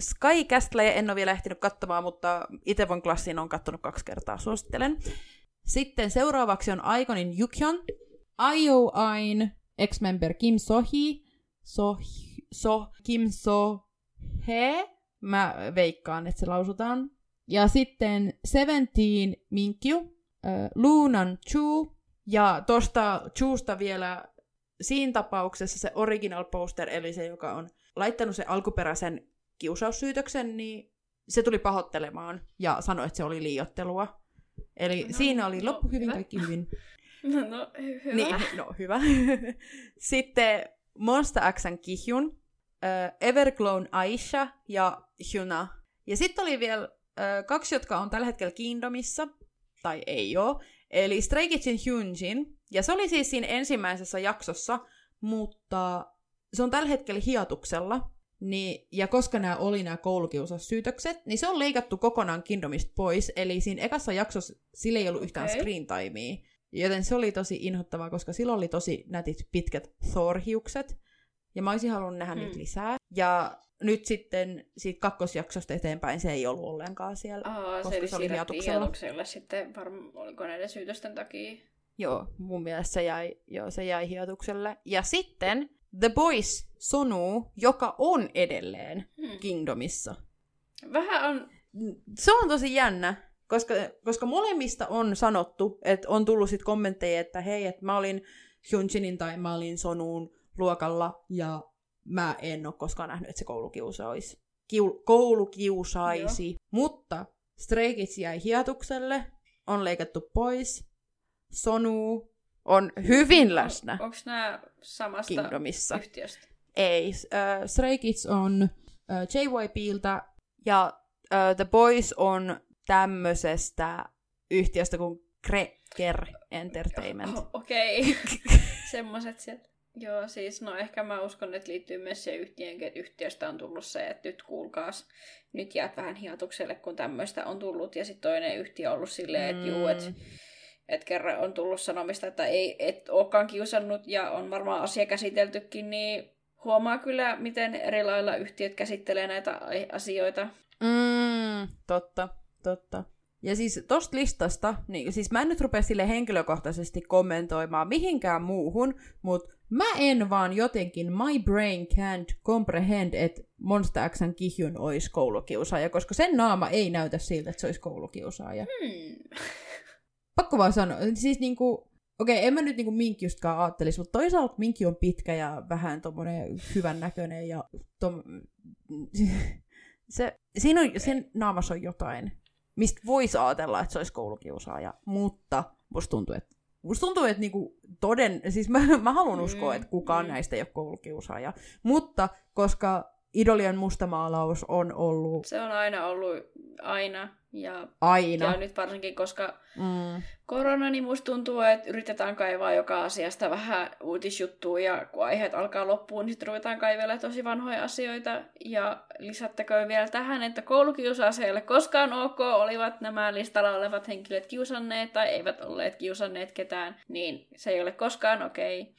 Sky Castleja en ole vielä ehtinyt katsomaan, mutta Itaewon Classin on kattonut kaksi kertaa. Suosittelen. Sitten seuraavaksi on Iconin Yukhyun, IOIn ex-member Kim Sohi, so, so, Kim So He, mä veikkaan, että se lausutaan. Ja sitten Seventeen Minkyu, äh, Lunan Chu, ja tosta Chusta vielä siinä tapauksessa se original poster, eli se, joka on laittanut sen alkuperäisen kiusaussyytöksen, niin se tuli pahoittelemaan ja sanoi, että se oli liiottelua. Eli No, siinä oli no, loppu hyvin, hyvä. kaikki hyvin. No, no hy- hyvä. Niin, no hyvä. Sitten Monsta Xn Kihyun, äh, Everglown Aisha ja Hyuna. Ja sitten oli vielä äh, kaksi, jotka on tällä hetkellä Kingdomissa, tai ei oo. Eli Stray Kidsin Hyunjin. Ja se oli siis siinä ensimmäisessä jaksossa, mutta se on tällä hetkellä hiatuksella. Niin, ja koska nämä oli nämä koulukiusaussyytökset, niin se on leikattu kokonaan Kingdomista pois. Eli siinä ekassa jaksossa sillä ei ollut yhtään screen timea. Joten se oli tosi inhottavaa, koska sillä oli tosi nätit pitkät Thor-hiukset. Ja mä olisin halunnut nähdä Hmm. niitä lisää. Ja nyt sitten siitä kakkosjaksosta eteenpäin se ei ollut ollenkaan siellä. Aa, koska se, se oli hiatuksella. sitten, varmaan oliko näiden syytösten takia. Joo, mun mielestä se jäi, joo, se jäi hiatukselle. Ja sitten The Boys Sonu, joka on edelleen Hmm. Kingdomissa. Vähän on, Se on tosi jännä, koska, koska molemmista on sanottu, että on tullut sit kommentteja, että hei, että mä olin Hyunjinin tai mä olin Sonuun luokalla ja mä en ole koskaan nähnyt, että se koulukiusaisi. Kiu, koulukiusaisi. Mutta Stray Kids jäi hiatukselle, on leikattu pois. Sonu on hyvin läsnä onko nämä samasta Kingdomissa. yhtiöstä? Ei. Äh, Stray Kids on äh, JYPiltä ja äh, The Boys on tämmöisestä yhtiöstä kuin Kreker Entertainment. Oh, Okei, semmoiset sieltä. Joo, siis no ehkä mä uskon, että liittyy myös se yhtiön, että yhtiöstä on tullut se, että nyt kuulkaas, nyt jäät vähän hiatukselle, kun tämmöistä on tullut. Ja sitten toinen yhtiö on ollut silleen, että juu, että Mm. et kerran on tullut sanomista, että ei et olekaan kiusannut ja on varmaan asia käsiteltykin, niin huomaa kyllä, miten eri lailla yhtiöt käsittelee näitä asioita. Mm, totta, totta. Ja siis tosta listasta, niin siis mä en nyt rupea sille henkilökohtaisesti kommentoimaan mihinkään muuhun, mutta mä en vaan jotenkin, my brain can't comprehend, että Monster Xn Kihyun olisi koulukiusaaja, koska sen naama ei näytä siltä, että se olisi koulukiusaaja. Hmm. Pakko vaan sanoa, siis niinku, okei, en mä nyt niinku Minkkiustkaan ajattelisi, mutta toisaalta Minkki on pitkä ja vähän tommonen hyvän näköinen ja tom... se, siinä on, sen naamassa on jotain, mistä voisi ajatella, että se olisi koulukiusaaja, mutta musta tuntuu, että Musta tuntuu, että niinku toden, siis mä, mä haluan uskoa, että kukaan mm. näistä ei ole koulukiusaaja. Mutta koska Idolien mustamaalaus on ollut Se on aina ollut aina. Ja, aina. ja nyt varsinkin, koska Mm, korona, niin musta tuntuu, että yritetään kaivaa joka asiasta vähän uutisjuttua, ja kun aiheet alkaa loppuun, niin sitten ruvetaan kaivella tosi vanhoja asioita. Ja lisättäköön vielä tähän, että koulukiusaus ei ole koskaan ok, olivat nämä listalla olevat henkilöt kiusanneet tai eivät olleet kiusanneet ketään, niin se ei ole koskaan okei. Okay.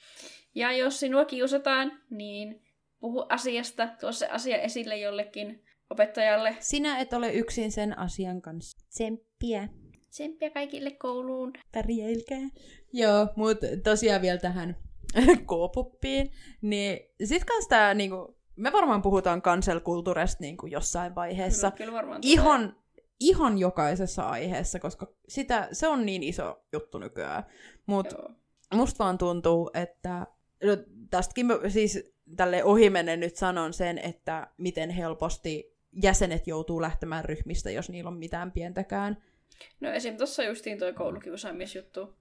Ja jos sinua kiusataan, niin puhu asiasta, tuo se asia esille jollekin opettajalle. Sinä et ole yksin sen asian kanssa. Tsemppiä. Tsemppiä kaikille kouluun. Pärjäilkää. Joo, mutta tosiaan vielä tähän K-poppiin. Niin sit kans tää niinku, me varmaan puhutaan cancel-kulttuurista niinku jossain vaiheessa. Kyllä, kyllä varmaan tulee. Ihan, ihan jokaisessa aiheessa, koska sitä, se on niin iso juttu nykyään. Mutta Joo. musta vaan tuntuu, että no, tästäkin mä siis tälle ohimennen nyt sanon sen, että miten helposti jäsenet joutuu lähtemään ryhmistä, jos niillä on mitään pientäkään. No esim. tuossa justiin toi koulukiusaamisjuttu,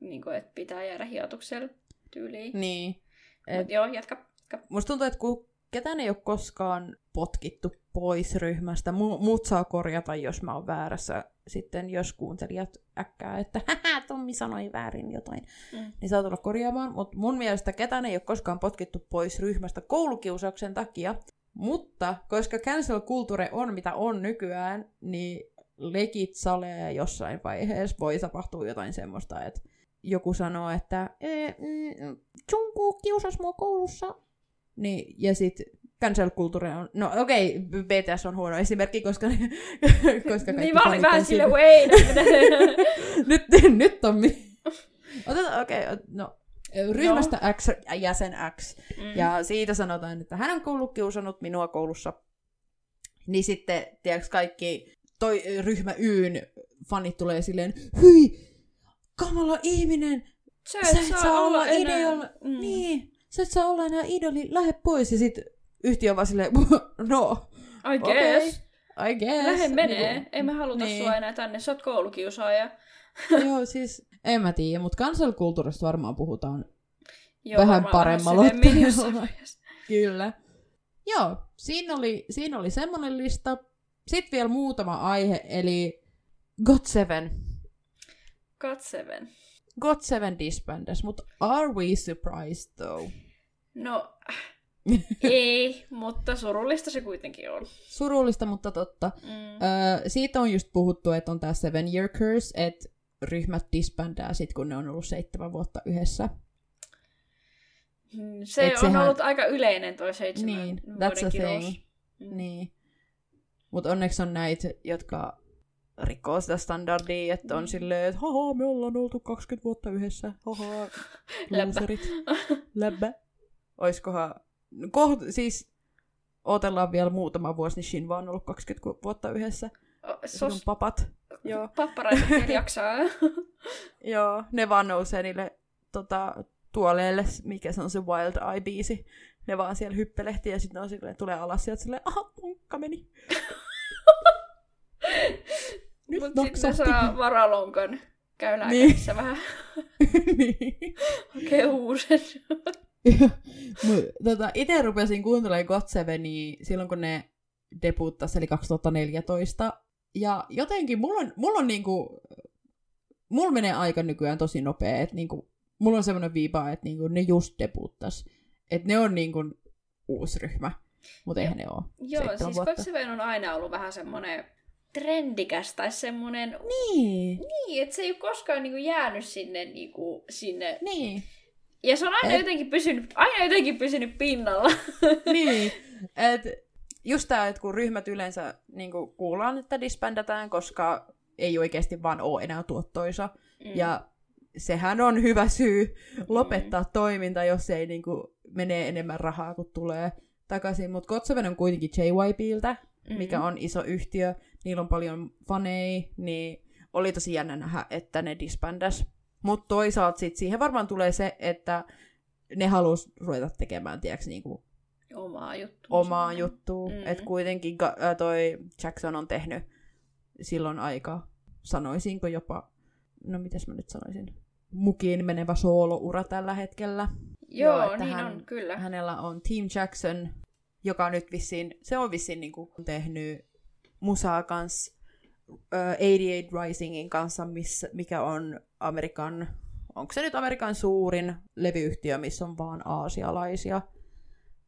niin kuin, että pitää jäädä hiatukselle tyyliin. Niin. Mut Et, joo, jatka. jatka. musta tuntuu, että kun ketään ei ole koskaan potkittu pois ryhmästä, mu- muut saa korjata, jos mä oon väärässä sitten, jos kuuntelijat äkkää, että Tommi sanoi väärin jotain, Mm. niin saa tulla korjaamaan, mutta mun mielestä ketään ei ole koskaan potkittu pois ryhmästä koulukiusauksen takia, mutta koska cancel culture on mitä on nykyään, niin legit salee jossain vaiheessa voi tapahtua jotain semmoista, että joku sanoo, että "Ee, mm, Jungkook kiusasi mua koulussa. Niin, ja sit cancel culture on, no okei, okay, BTS on huono esimerkki, koska, koska kaikki Niin mä olin vähän on sille, wait. nyt, nyt Tommi. Otetaan, okei, okay, no. Ryhmästä X, jäsen X. Mm. Ja siitä sanotaan, että hän on koulukiusannut minua koulussa. Niin sitten, tiedätkö, kaikki toi ryhmä Yn fanit tulee silleen, hyi, kamala ihminen, Sä sä et saa olla ideolla. Mm. Niin, sä et saa olla enää idoli, lähde pois. Ja sitten yhtiö on vaan silleen, no, I guess. I guess. Lähde menee. Niinku- Ei me haluta niin. sua enää tänne. Sä oot koulukiusaaja. Joo, siis en mä tiedä, mutta kansalkulttuurista varmaan puhutaan Joo, Vähän paremmalla otteella. Kyllä. Joo, siinä oli, siinä oli semmoinen lista. Sitten vielä muutama aihe, eli God Seven. God Seven. God Seven disbandas, mutta are we surprised though? No, ei, mutta surullista se kuitenkin on. Surullista, mutta totta. Mm. Öö, siitä on just puhuttu, että on tämä Seven Year Curse, että ryhmät disbandaa sit, kun ne on ollut seitsemän vuotta yhdessä. Mm, Se et on sehän- ollut aika yleinen toi seitsemän Niin, that's a kirous. thing. Mm. Niin. Mutta onneksi on näitä, jotka rikkoo sitä standardia, että on Mm. silleen, että haha, me ollaan oltu 20 vuotta yhdessä, haha, loserit, läbbä. Oiskohan, koht, siis otellaan vielä muutama vuosi, niin Shinva on ollut 20 vuotta yhdessä. O, Sos, papat. Joo. papparaiset jaksaa. Joo, ne vaan nousee niille tota, tuoleille, mikä se on se Wild Eye-biisi. Ne vaan siellä hyppelehtii ja sitten silleen, tulee alas sieltä silleen, aha, punkka meni. Nyt Mutta sitten saa varalonkan. Käy Niin. lääkärissä vähän niin. kehuu sen. Mut, tota, itse rupesin kuuntelemaan God Sevenia silloin, kun ne debuttasi, eli 2014. Ja jotenkin mulla on, mulla on niinku, mulla menee aika nykyään tosi nopea, että niinku, mulla on semmoinen viipa, että niinku, ne just debuttas. Että ne on niinku uusi ryhmä, mutta eihän ne ole. Joo, siis Seven on aina ollut vähän semmoinen trendikäs tai semmoinen, Niin, niin, että se ei ole koskaan niinku jäänyt sinne, niinku, sinne. niin, Ja se on aina Et- jotenkin pysynyt, aina jotenkin pysynyt pinnalla. niin. Et just tämä, että kun ryhmät yleensä niin kuullaan, että disbändataan, koska ei oikeasti vaan ole enää tuottoisa. Mm. Ja sehän on hyvä syy lopettaa mm. toiminta, jos ei niin kuin, menee enemmän rahaa kuin tulee takaisin. Mutta Kotsoven on kuitenkin JYPiltä, Mm. mikä on iso yhtiö. Niillä on paljon faneja, niin oli tosi jännä nähdä, että ne disbandas. Mutta toisaalta sit siihen varmaan tulee se, että ne halus ruveta tekemään, tiedätkö, niinku Omaa juttua. omaa juttua. Mm. Että kuitenkin ää, toi Jackson on tehnyt silloin aika, sanoisinko jopa, no mitäs mä nyt sanoisin, mukiin menevä sooloura tällä hetkellä. Joo, Joo, niin hän- on, kyllä. Hänellä on Team Jackson, joka nyt vissiin, se on vissiin niinku tehnyt musaa kans uh, 88 Risingin kanssa, missä, mikä on Amerikan, onko se nyt Amerikan suurin levyyhtiö, missä on vaan aasialaisia.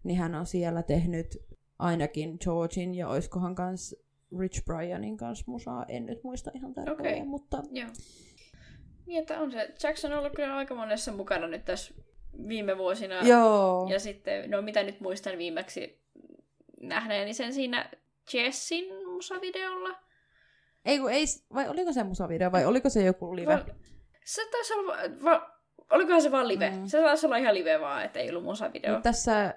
Niin hän on siellä tehnyt ainakin Georgin ja oiskohan kans Rich Brianin kanssa musaa, en nyt muista ihan tarkalleen, Okei. mutta Joo. Niin, että on se. Jackson on ollut kyllä aika monessa mukana nyt tässä viime vuosina. joo. Ja sitten, no mitä nyt muistan viimeksi nähneeni sen siinä Jessin musavideolla. Ei, kun ei, vai oliko se musavideo vai oliko se joku live? Va- se taisi olla, va- olikohan se vaan live? Mm. Se taisi olla ihan live vaan, että ei ollut musavideo. Mut tässä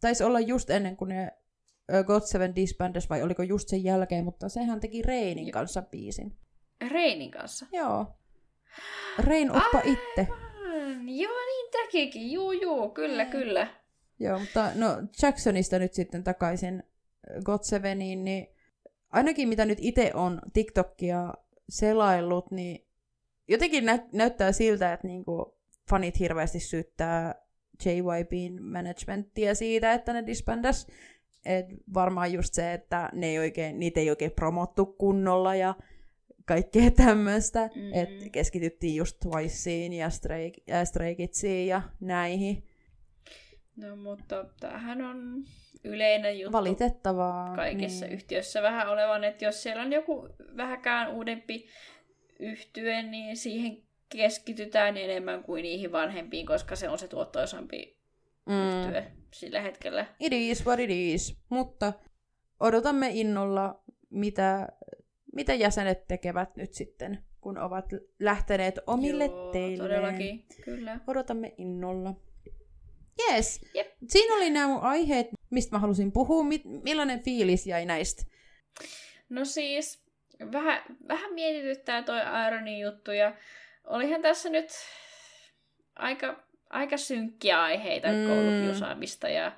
taisi olla just ennen kuin ne God Seven disbandas, vai oliko just sen jälkeen, mutta sehän teki Reinin kanssa biisin. Reinin kanssa. Joo. Rein oppa Ai. itse. Mm, joo, niin tekikin. Juu, juu, kyllä, kyllä. Joo, mutta no Jacksonista nyt sitten takaisin God Seveniin, niin ainakin mitä nyt itse on TikTokia selaillut, niin jotenkin nä- näyttää siltä, että niinku fanit hirveästi syyttää JYPn managementtia siitä, että ne disbandas. Et varmaan just se, että ne ei oikein, niitä ei oikein promottu kunnolla ja kaikkea tämmöistä. Mm. Että keskityttiin just Twiceen ja Stray, ja Stray Kidsiin ja näihin. No, mutta tämähän on yleinen juttu. Valitettavaa. kaikissa niin. yhtiöissä vähän olevan, että jos siellä on joku vähäkään uudempi yhtye, niin siihen keskitytään enemmän kuin niihin vanhempiin, koska se on se tuottoisampi Mm. yhtye sillä hetkellä. It is what it is. Mutta odotamme innolla, mitä, mitä jäsenet tekevät nyt sitten, kun ovat lähteneet omille Joo, teilleen. Todellakin, kyllä. Odotamme innolla. Yes. Jep. Siinä oli nämä mun aiheet, mistä mä halusin puhua. Mi- millainen fiilis jäi näistä? No siis, vähän, vähän mietityttää toi Ironin juttu, ja olihan tässä nyt aika, aika synkkiä aiheita, Mm. koulukiusaamista ja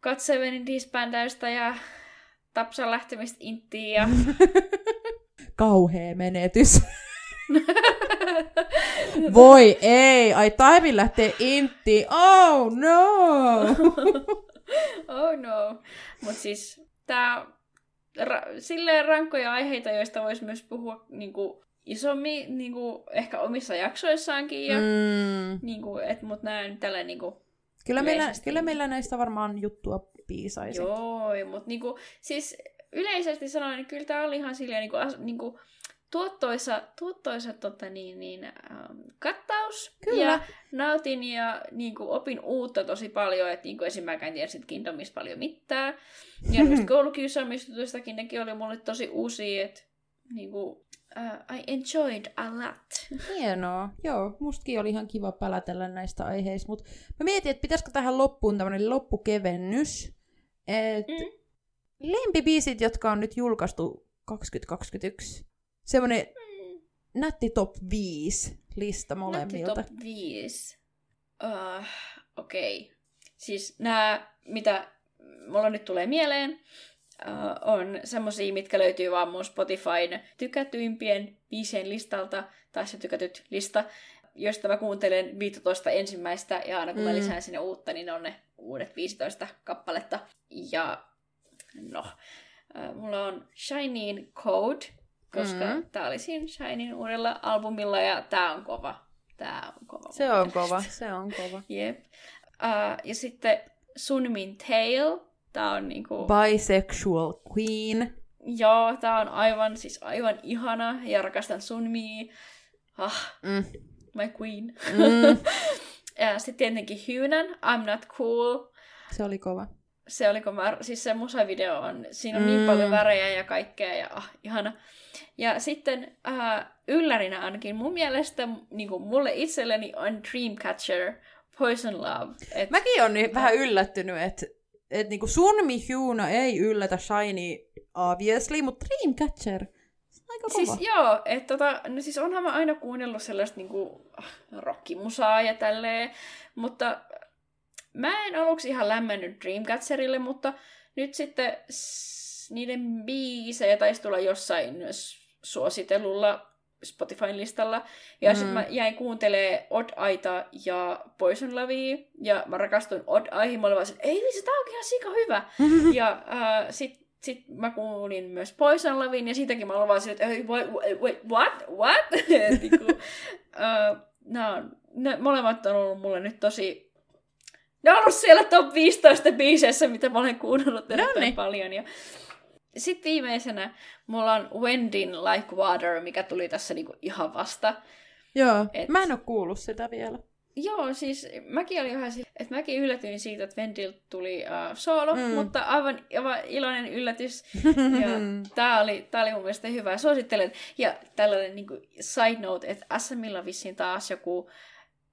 katsevenin disbändäystä ja Tapsan lähtemistä Inttiin ja... Kauhea menetys. Voi ei, ai Taivin lähtee intti. Oh no! oh no. Mut siis tää ra- silleen rankkoja aiheita, joista voisi myös puhua niinku, isommin, niinku, ehkä omissa jaksoissaankin. Ja, Mm. niinku, et, mut näen tällä niinku, Kyllä, meillä, kyllä meillä näistä varmaan juttua piisaisi. Joo, mutta niinku, siis yleisesti sanoen, niin kyllä tämä oli ihan silleen niinku, as, niinku, tuottoisa, tuottoisa tota, niin, niin, ähm, kattaus. Kyllä. Ja nautin ja niinku, opin uutta tosi paljon, että niinku, esim. mä en tiedä sit Kingdomista paljon mitään. Ja noista koulukiusaamistutuistakin nekin oli mulle tosi uusia, että niinku, uh, I enjoyed a lot. Hienoa. Joo, mustakin oli ihan kiva pälätellä näistä aiheista, mutta mä mietin, että pitäisikö tähän loppuun tämmöinen loppukevennys. Et Mm. Lempibiisit, jotka on nyt julkaistu 2021. Semmoinen Mm. nätti top 5 lista Nätti molemmilta. top 5. Uh, Okei. Okay. Siis nämä, mitä mulla nyt tulee mieleen, uh, on semmosia, mitkä löytyy vaan mun Spotifyn tykätyimpien biisien listalta, tai se tykätyt lista, josta mä kuuntelen 15 ensimmäistä, ja aina kun mä Mm. lisään sinne uutta, niin on ne uudet 15 kappaletta. Ja no, uh, mulla on Shining Code, koska Mm. mm. tää oli siinä Shinin uudella albumilla, ja tää on kova. Tää on kova. Se on mielestä. kova, se on kova. Jep. Uh, ja sitten Sunmin Tale. Tää on niinku... Bisexual Queen. joo, tää on aivan, siis aivan ihana. Ja rakastan Sunmia. Ah, Mm. my queen. Mm. ja sitten tietenkin Hyynän, I'm Not Cool. Se oli kova. Se oli, mä, siis se musavideo on, siinä on Mm. niin paljon värejä ja kaikkea, ja ah, ihana. Ja sitten äh, yllärinä ainakin mun mielestä, niin kuin mulle itselleni on Dreamcatcher, Poison Love. Et, Mäkin on niin vähän yllättynyt, että et niinku Sunmi Hyuna ei yllätä Shiny obviously, mutta Dreamcatcher, aika kova. Siis joo, että tota, no siis onhan mä aina kuunnellut sellaista niinku rockimusaa ja tälleen, mutta mä en aluksi ihan lämmennyt Dreamcatcherille, mutta nyt sitten s- niiden biisejä taisi tulla jossain suositellulla Spotifyn listalla. Ja mm. Sitten mä jäin kuuntelee Odd Aita ja Poison Lavia, ja mä rakastuin Odd Aihin, mä olin vaan, se, ei vitsi, tää onkin ihan sika hyvä. Ja äh, sit, sit mä kuulin myös Poison Lavin, ja siitäkin mä olin vaan silleen, että "Ei, wait, wait, wait, what? What? Et niinku, äh, nää on, ne molemmat on ollut mulle nyt tosi... Ne on ollut siellä top 15 biiseissä, mitä mä olen kuunnellut erittäin paljon. Ja sitten viimeisenä mulla on Wendin Like Water, mikä tuli tässä niinku ihan vasta. Joo, Et- mä en oo kuullut sitä vielä. Joo, siis mäkin olin ihan siis, että mäkin yllätyin siitä, että Vendil tuli uh, solo, Mm. mutta aivan, aivan iloinen yllätys. Ja tää oli, tää oli mun mielestä hyvä. Suosittelen. Ja tällainen niin kuin side note, että SMillä on vissiin taas joku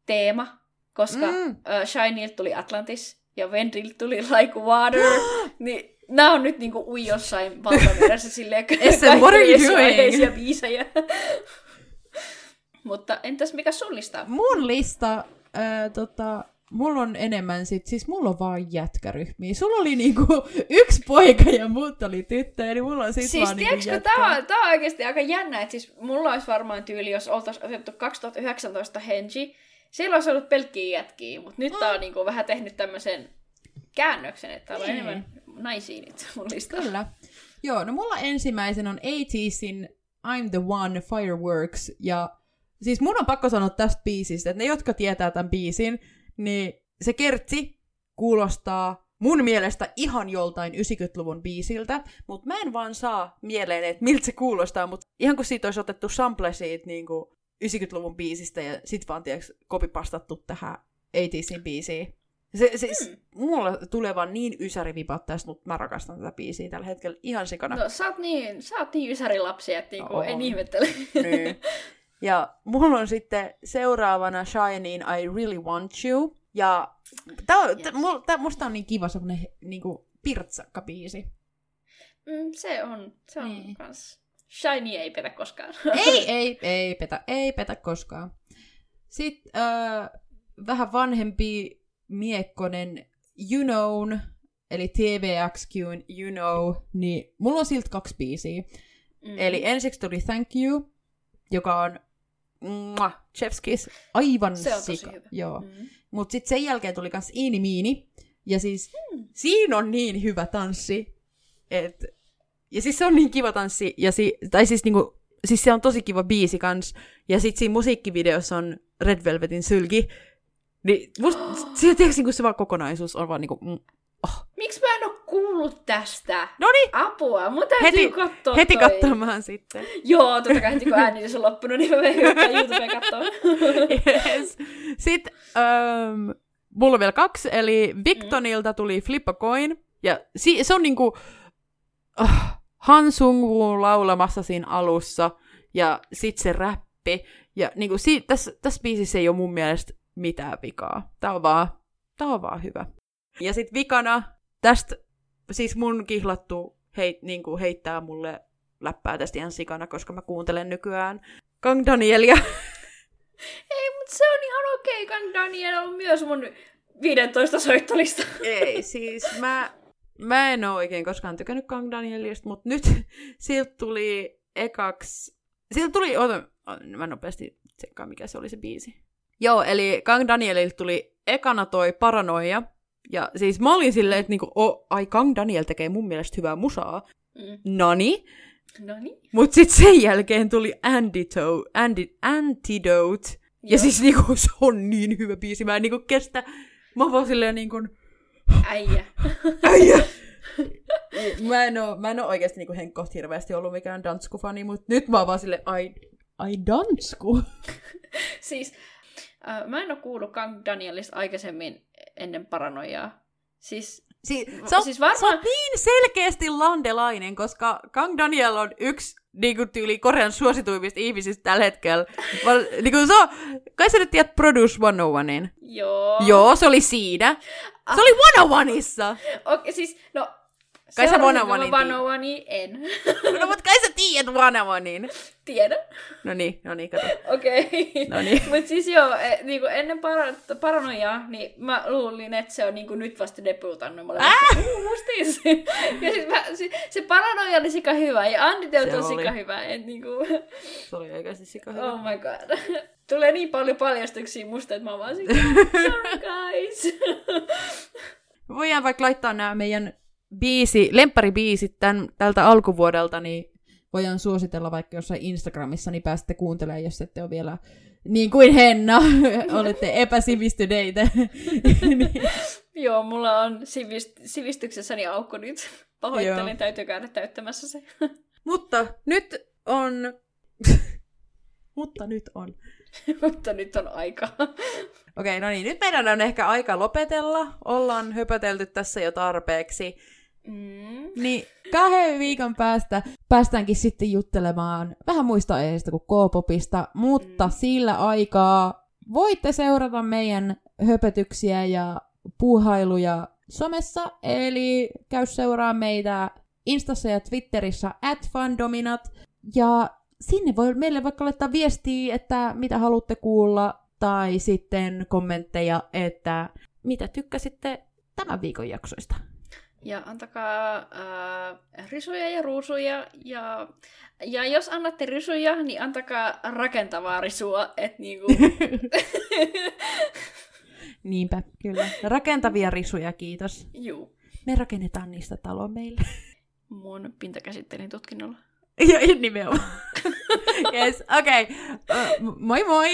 teema, koska Mm. uh, Shinilta tuli Atlantis ja Vendil tuli Like Water. niin nämä on nyt niinku ui jossain valtameressä silleen SM, what are you doing? biisejä. Mutta entäs mikä sun lista? Mun lista, ää, tota, mulla on enemmän sit, siis mulla on vaan jätkäryhmiä. Sulla oli niinku yksi poika ja muut oli tyttöjä, niin mulla on sit Siis vaan niinku tiedätkö, jätkää. tää, on- tää on oikeasti aika jännä, että siis mulla olisi varmaan tyyli, jos oltaisiin otettu 2019 Henji, siellä olisi ollut pelkkiä jätkiä, mutta nyt tää on niinku vähän tehnyt tämmöisen käännöksen, että täällä on Niin. enemmän naisia nyt mun listalla. Kyllä. Joo, no mulla ensimmäisen on 80sin I'm the One Fireworks, ja siis mun on pakko sanoa tästä biisistä, että ne, jotka tietää tämän biisin, niin se kertsi kuulostaa mun mielestä ihan joltain 90-luvun biisiltä, mutta mä en vaan saa mieleen, että miltä se kuulostaa, mutta ihan kun siitä olisi otettu sample siitä niin 90-luvun biisistä ja sit vaan tiiäks, kopipastattu tähän 80sin biisiin. Se, se, mm. Mulla tulee vaan niin ysärivipat tästä, mutta mä rakastan tätä biisiä tällä hetkellä ihan sikana. No sä oot niin, sä oot niin ysärilapsi, että niinku, en ihmettele. Niin. Ja mulla on sitten seuraavana Shining I Really Want You. Ja tää on, Yes. mulla, tää, musta on niin kiva semmonen niinku pirtsakka biisi. Mm, se on, se on Niin. kans. Shiny ei petä koskaan. ei, ei, ei petä, ei petä koskaan. Sitten äh, vähän vanhempi miekkonen You Known, eli TVXQn You Know, niin mulla on siltä kaksi biisiä. Mm. Eli ensiksi tuli Thank You, joka on Mwah, Chef's Kiss, aivan Se on tosi sika. hyvä. Joo. Mm. Mutta sitten sen jälkeen tuli kans Iini Miini. Ja siis Hmm. siinä on niin hyvä tanssi. Et, ja siis se on niin kiva tanssi. Ja si, tai siis niinku, siis se on tosi kiva biisi kans. Ja sit siinä musiikkivideossa on Red Velvetin sylki. Niin musta, se, tiiäks, niinku se vaan kokonaisuus on vaan niinku, mm, oh. Miksi mä en oo kuullut tästä? Noniin, Apua, mun täytyy heti, katsoa heti toi. katsomaan sitten. Joo, totta kai heti kun äänitys on loppunut, niin mä menen YouTubeen katsomaan. yes. Sitten ähm, mulla on vielä kaksi, eli Victonilta tuli Flip a Coin, ja si- se on niinku uh, Han Sung-woo laulamassa siinä alussa, ja sit se räppi, ja niinku si- tässä, tässä biisissä ei ole mun mielestä mitään vikaa. Tää on vaan, tää on vaan hyvä. Ja sit vikana, tästä siis mun kihlattu heit, niinku heittää mulle läppää tästä ihan sikana, koska mä kuuntelen nykyään Kang Danielia. Ei, mutta se on ihan okei. Okay. Daniel on myös mun 15 soittolista. Ei, siis mä, mä en oo oikein koskaan tykännyt Kang Danielista, mutta nyt siltä tuli ekaks... Siltä tuli... Ota, mä nopeasti tsekkaan, mikä se oli se biisi. Joo, eli Kang Danielilta tuli ekana toi Paranoia. Ja siis mä olin silleen, että niinku, oh, ai Kang Daniel tekee mun mielestä hyvää musaa. Mm. Noni. No niin. Mut sit sen jälkeen tuli Antito, Anti, Antidote. Ja Joo. siis niinku, se on niin hyvä biisi. Mä en niinku kestä. Mä vaan silleen niinku, Äijä. äijä. mä, en oo, mä en oo oikeesti niinku henkkoht hirveästi ollut mikään danskufani, mutta nyt mä oon vaan silleen, ai, ai dansku. siis äh, mä en oo kuullut Kang Danielista aikaisemmin ennen paranoiaa. Siis, Si- Va- sä, oot, siis varmaan- sä oot niin selkeästi landelainen, koska Kang Daniel on yksi niinku tyyli Korean suosituimmista ihmisistä tällä hetkellä. Val, niinku se on, kai sä nyt tiedät Produce 101in? joo. Joo, se oli siinä. Se oli 101issa. Okei, siis, no... Kai sä One kun on mä One One on One, en. No, mutta kai sä tiedät 101in. Tiedän. No niin, no niin, kato. Okei. No niin. Mutta siis joo, e, niinku ennen para- paranoiaa, niin mä luulin, että se on niinku nyt vasta debuutannut. Mä olin Äh! mustis. ja sit mä, se, se paranoia oli sika hyvä ja Antidote Se on sika hyvä. Et niinku, Se oli oikeasti sika hyvä. oh my god. Tulee niin paljon paljastuksia musta, että mä oon vaan sika, sorry guys. Me voidaan vaikka laittaa nämä meidän biisi, lempparibiisit tän, tältä alkuvuodelta, niin voidaan suositella vaikka jossain Instagramissa, niin pääsette kuuntelemaan, jos ette ole vielä niin kuin Henna, olette epäsivistyneitä. niin, joo, mulla on sivist- sivistyksessäni aukko nyt. Pahoittelen, Joo. täytyy käydä täyttämässä se. mutta nyt on... mutta nyt on. Mutta nyt on aika. Okei, no niin, nyt meidän on ehkä aika lopetella. Ollaan höpötelty tässä jo tarpeeksi. Mm. Niin kahden viikon päästä päästäänkin sitten juttelemaan vähän muista aiheista kuin K-popista, mutta Mm. sillä aikaa voitte seurata meidän höpötyksiä ja puuhailuja somessa, eli käy seuraa meitä Instassa ja Twitterissä at fandominat, ja sinne voi meille vaikka laittaa viestiä, että mitä haluatte kuulla, tai sitten kommentteja, että mitä tykkäsitte tämän viikon jaksoista. Ja antakaa äh, risuja ja ruusuja. Ja, ja jos annatte risuja, niin antakaa rakentavaa risua. Et niinku... Niinpä, kyllä. Rakentavia risuja, kiitos. Juu. Me rakennetaan niistä talo meille. Mun pintakäsittelin tutkinnolla. Ja nimenomaan. yes, okei. Okay. Uh, moi moi!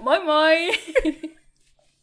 moi moi!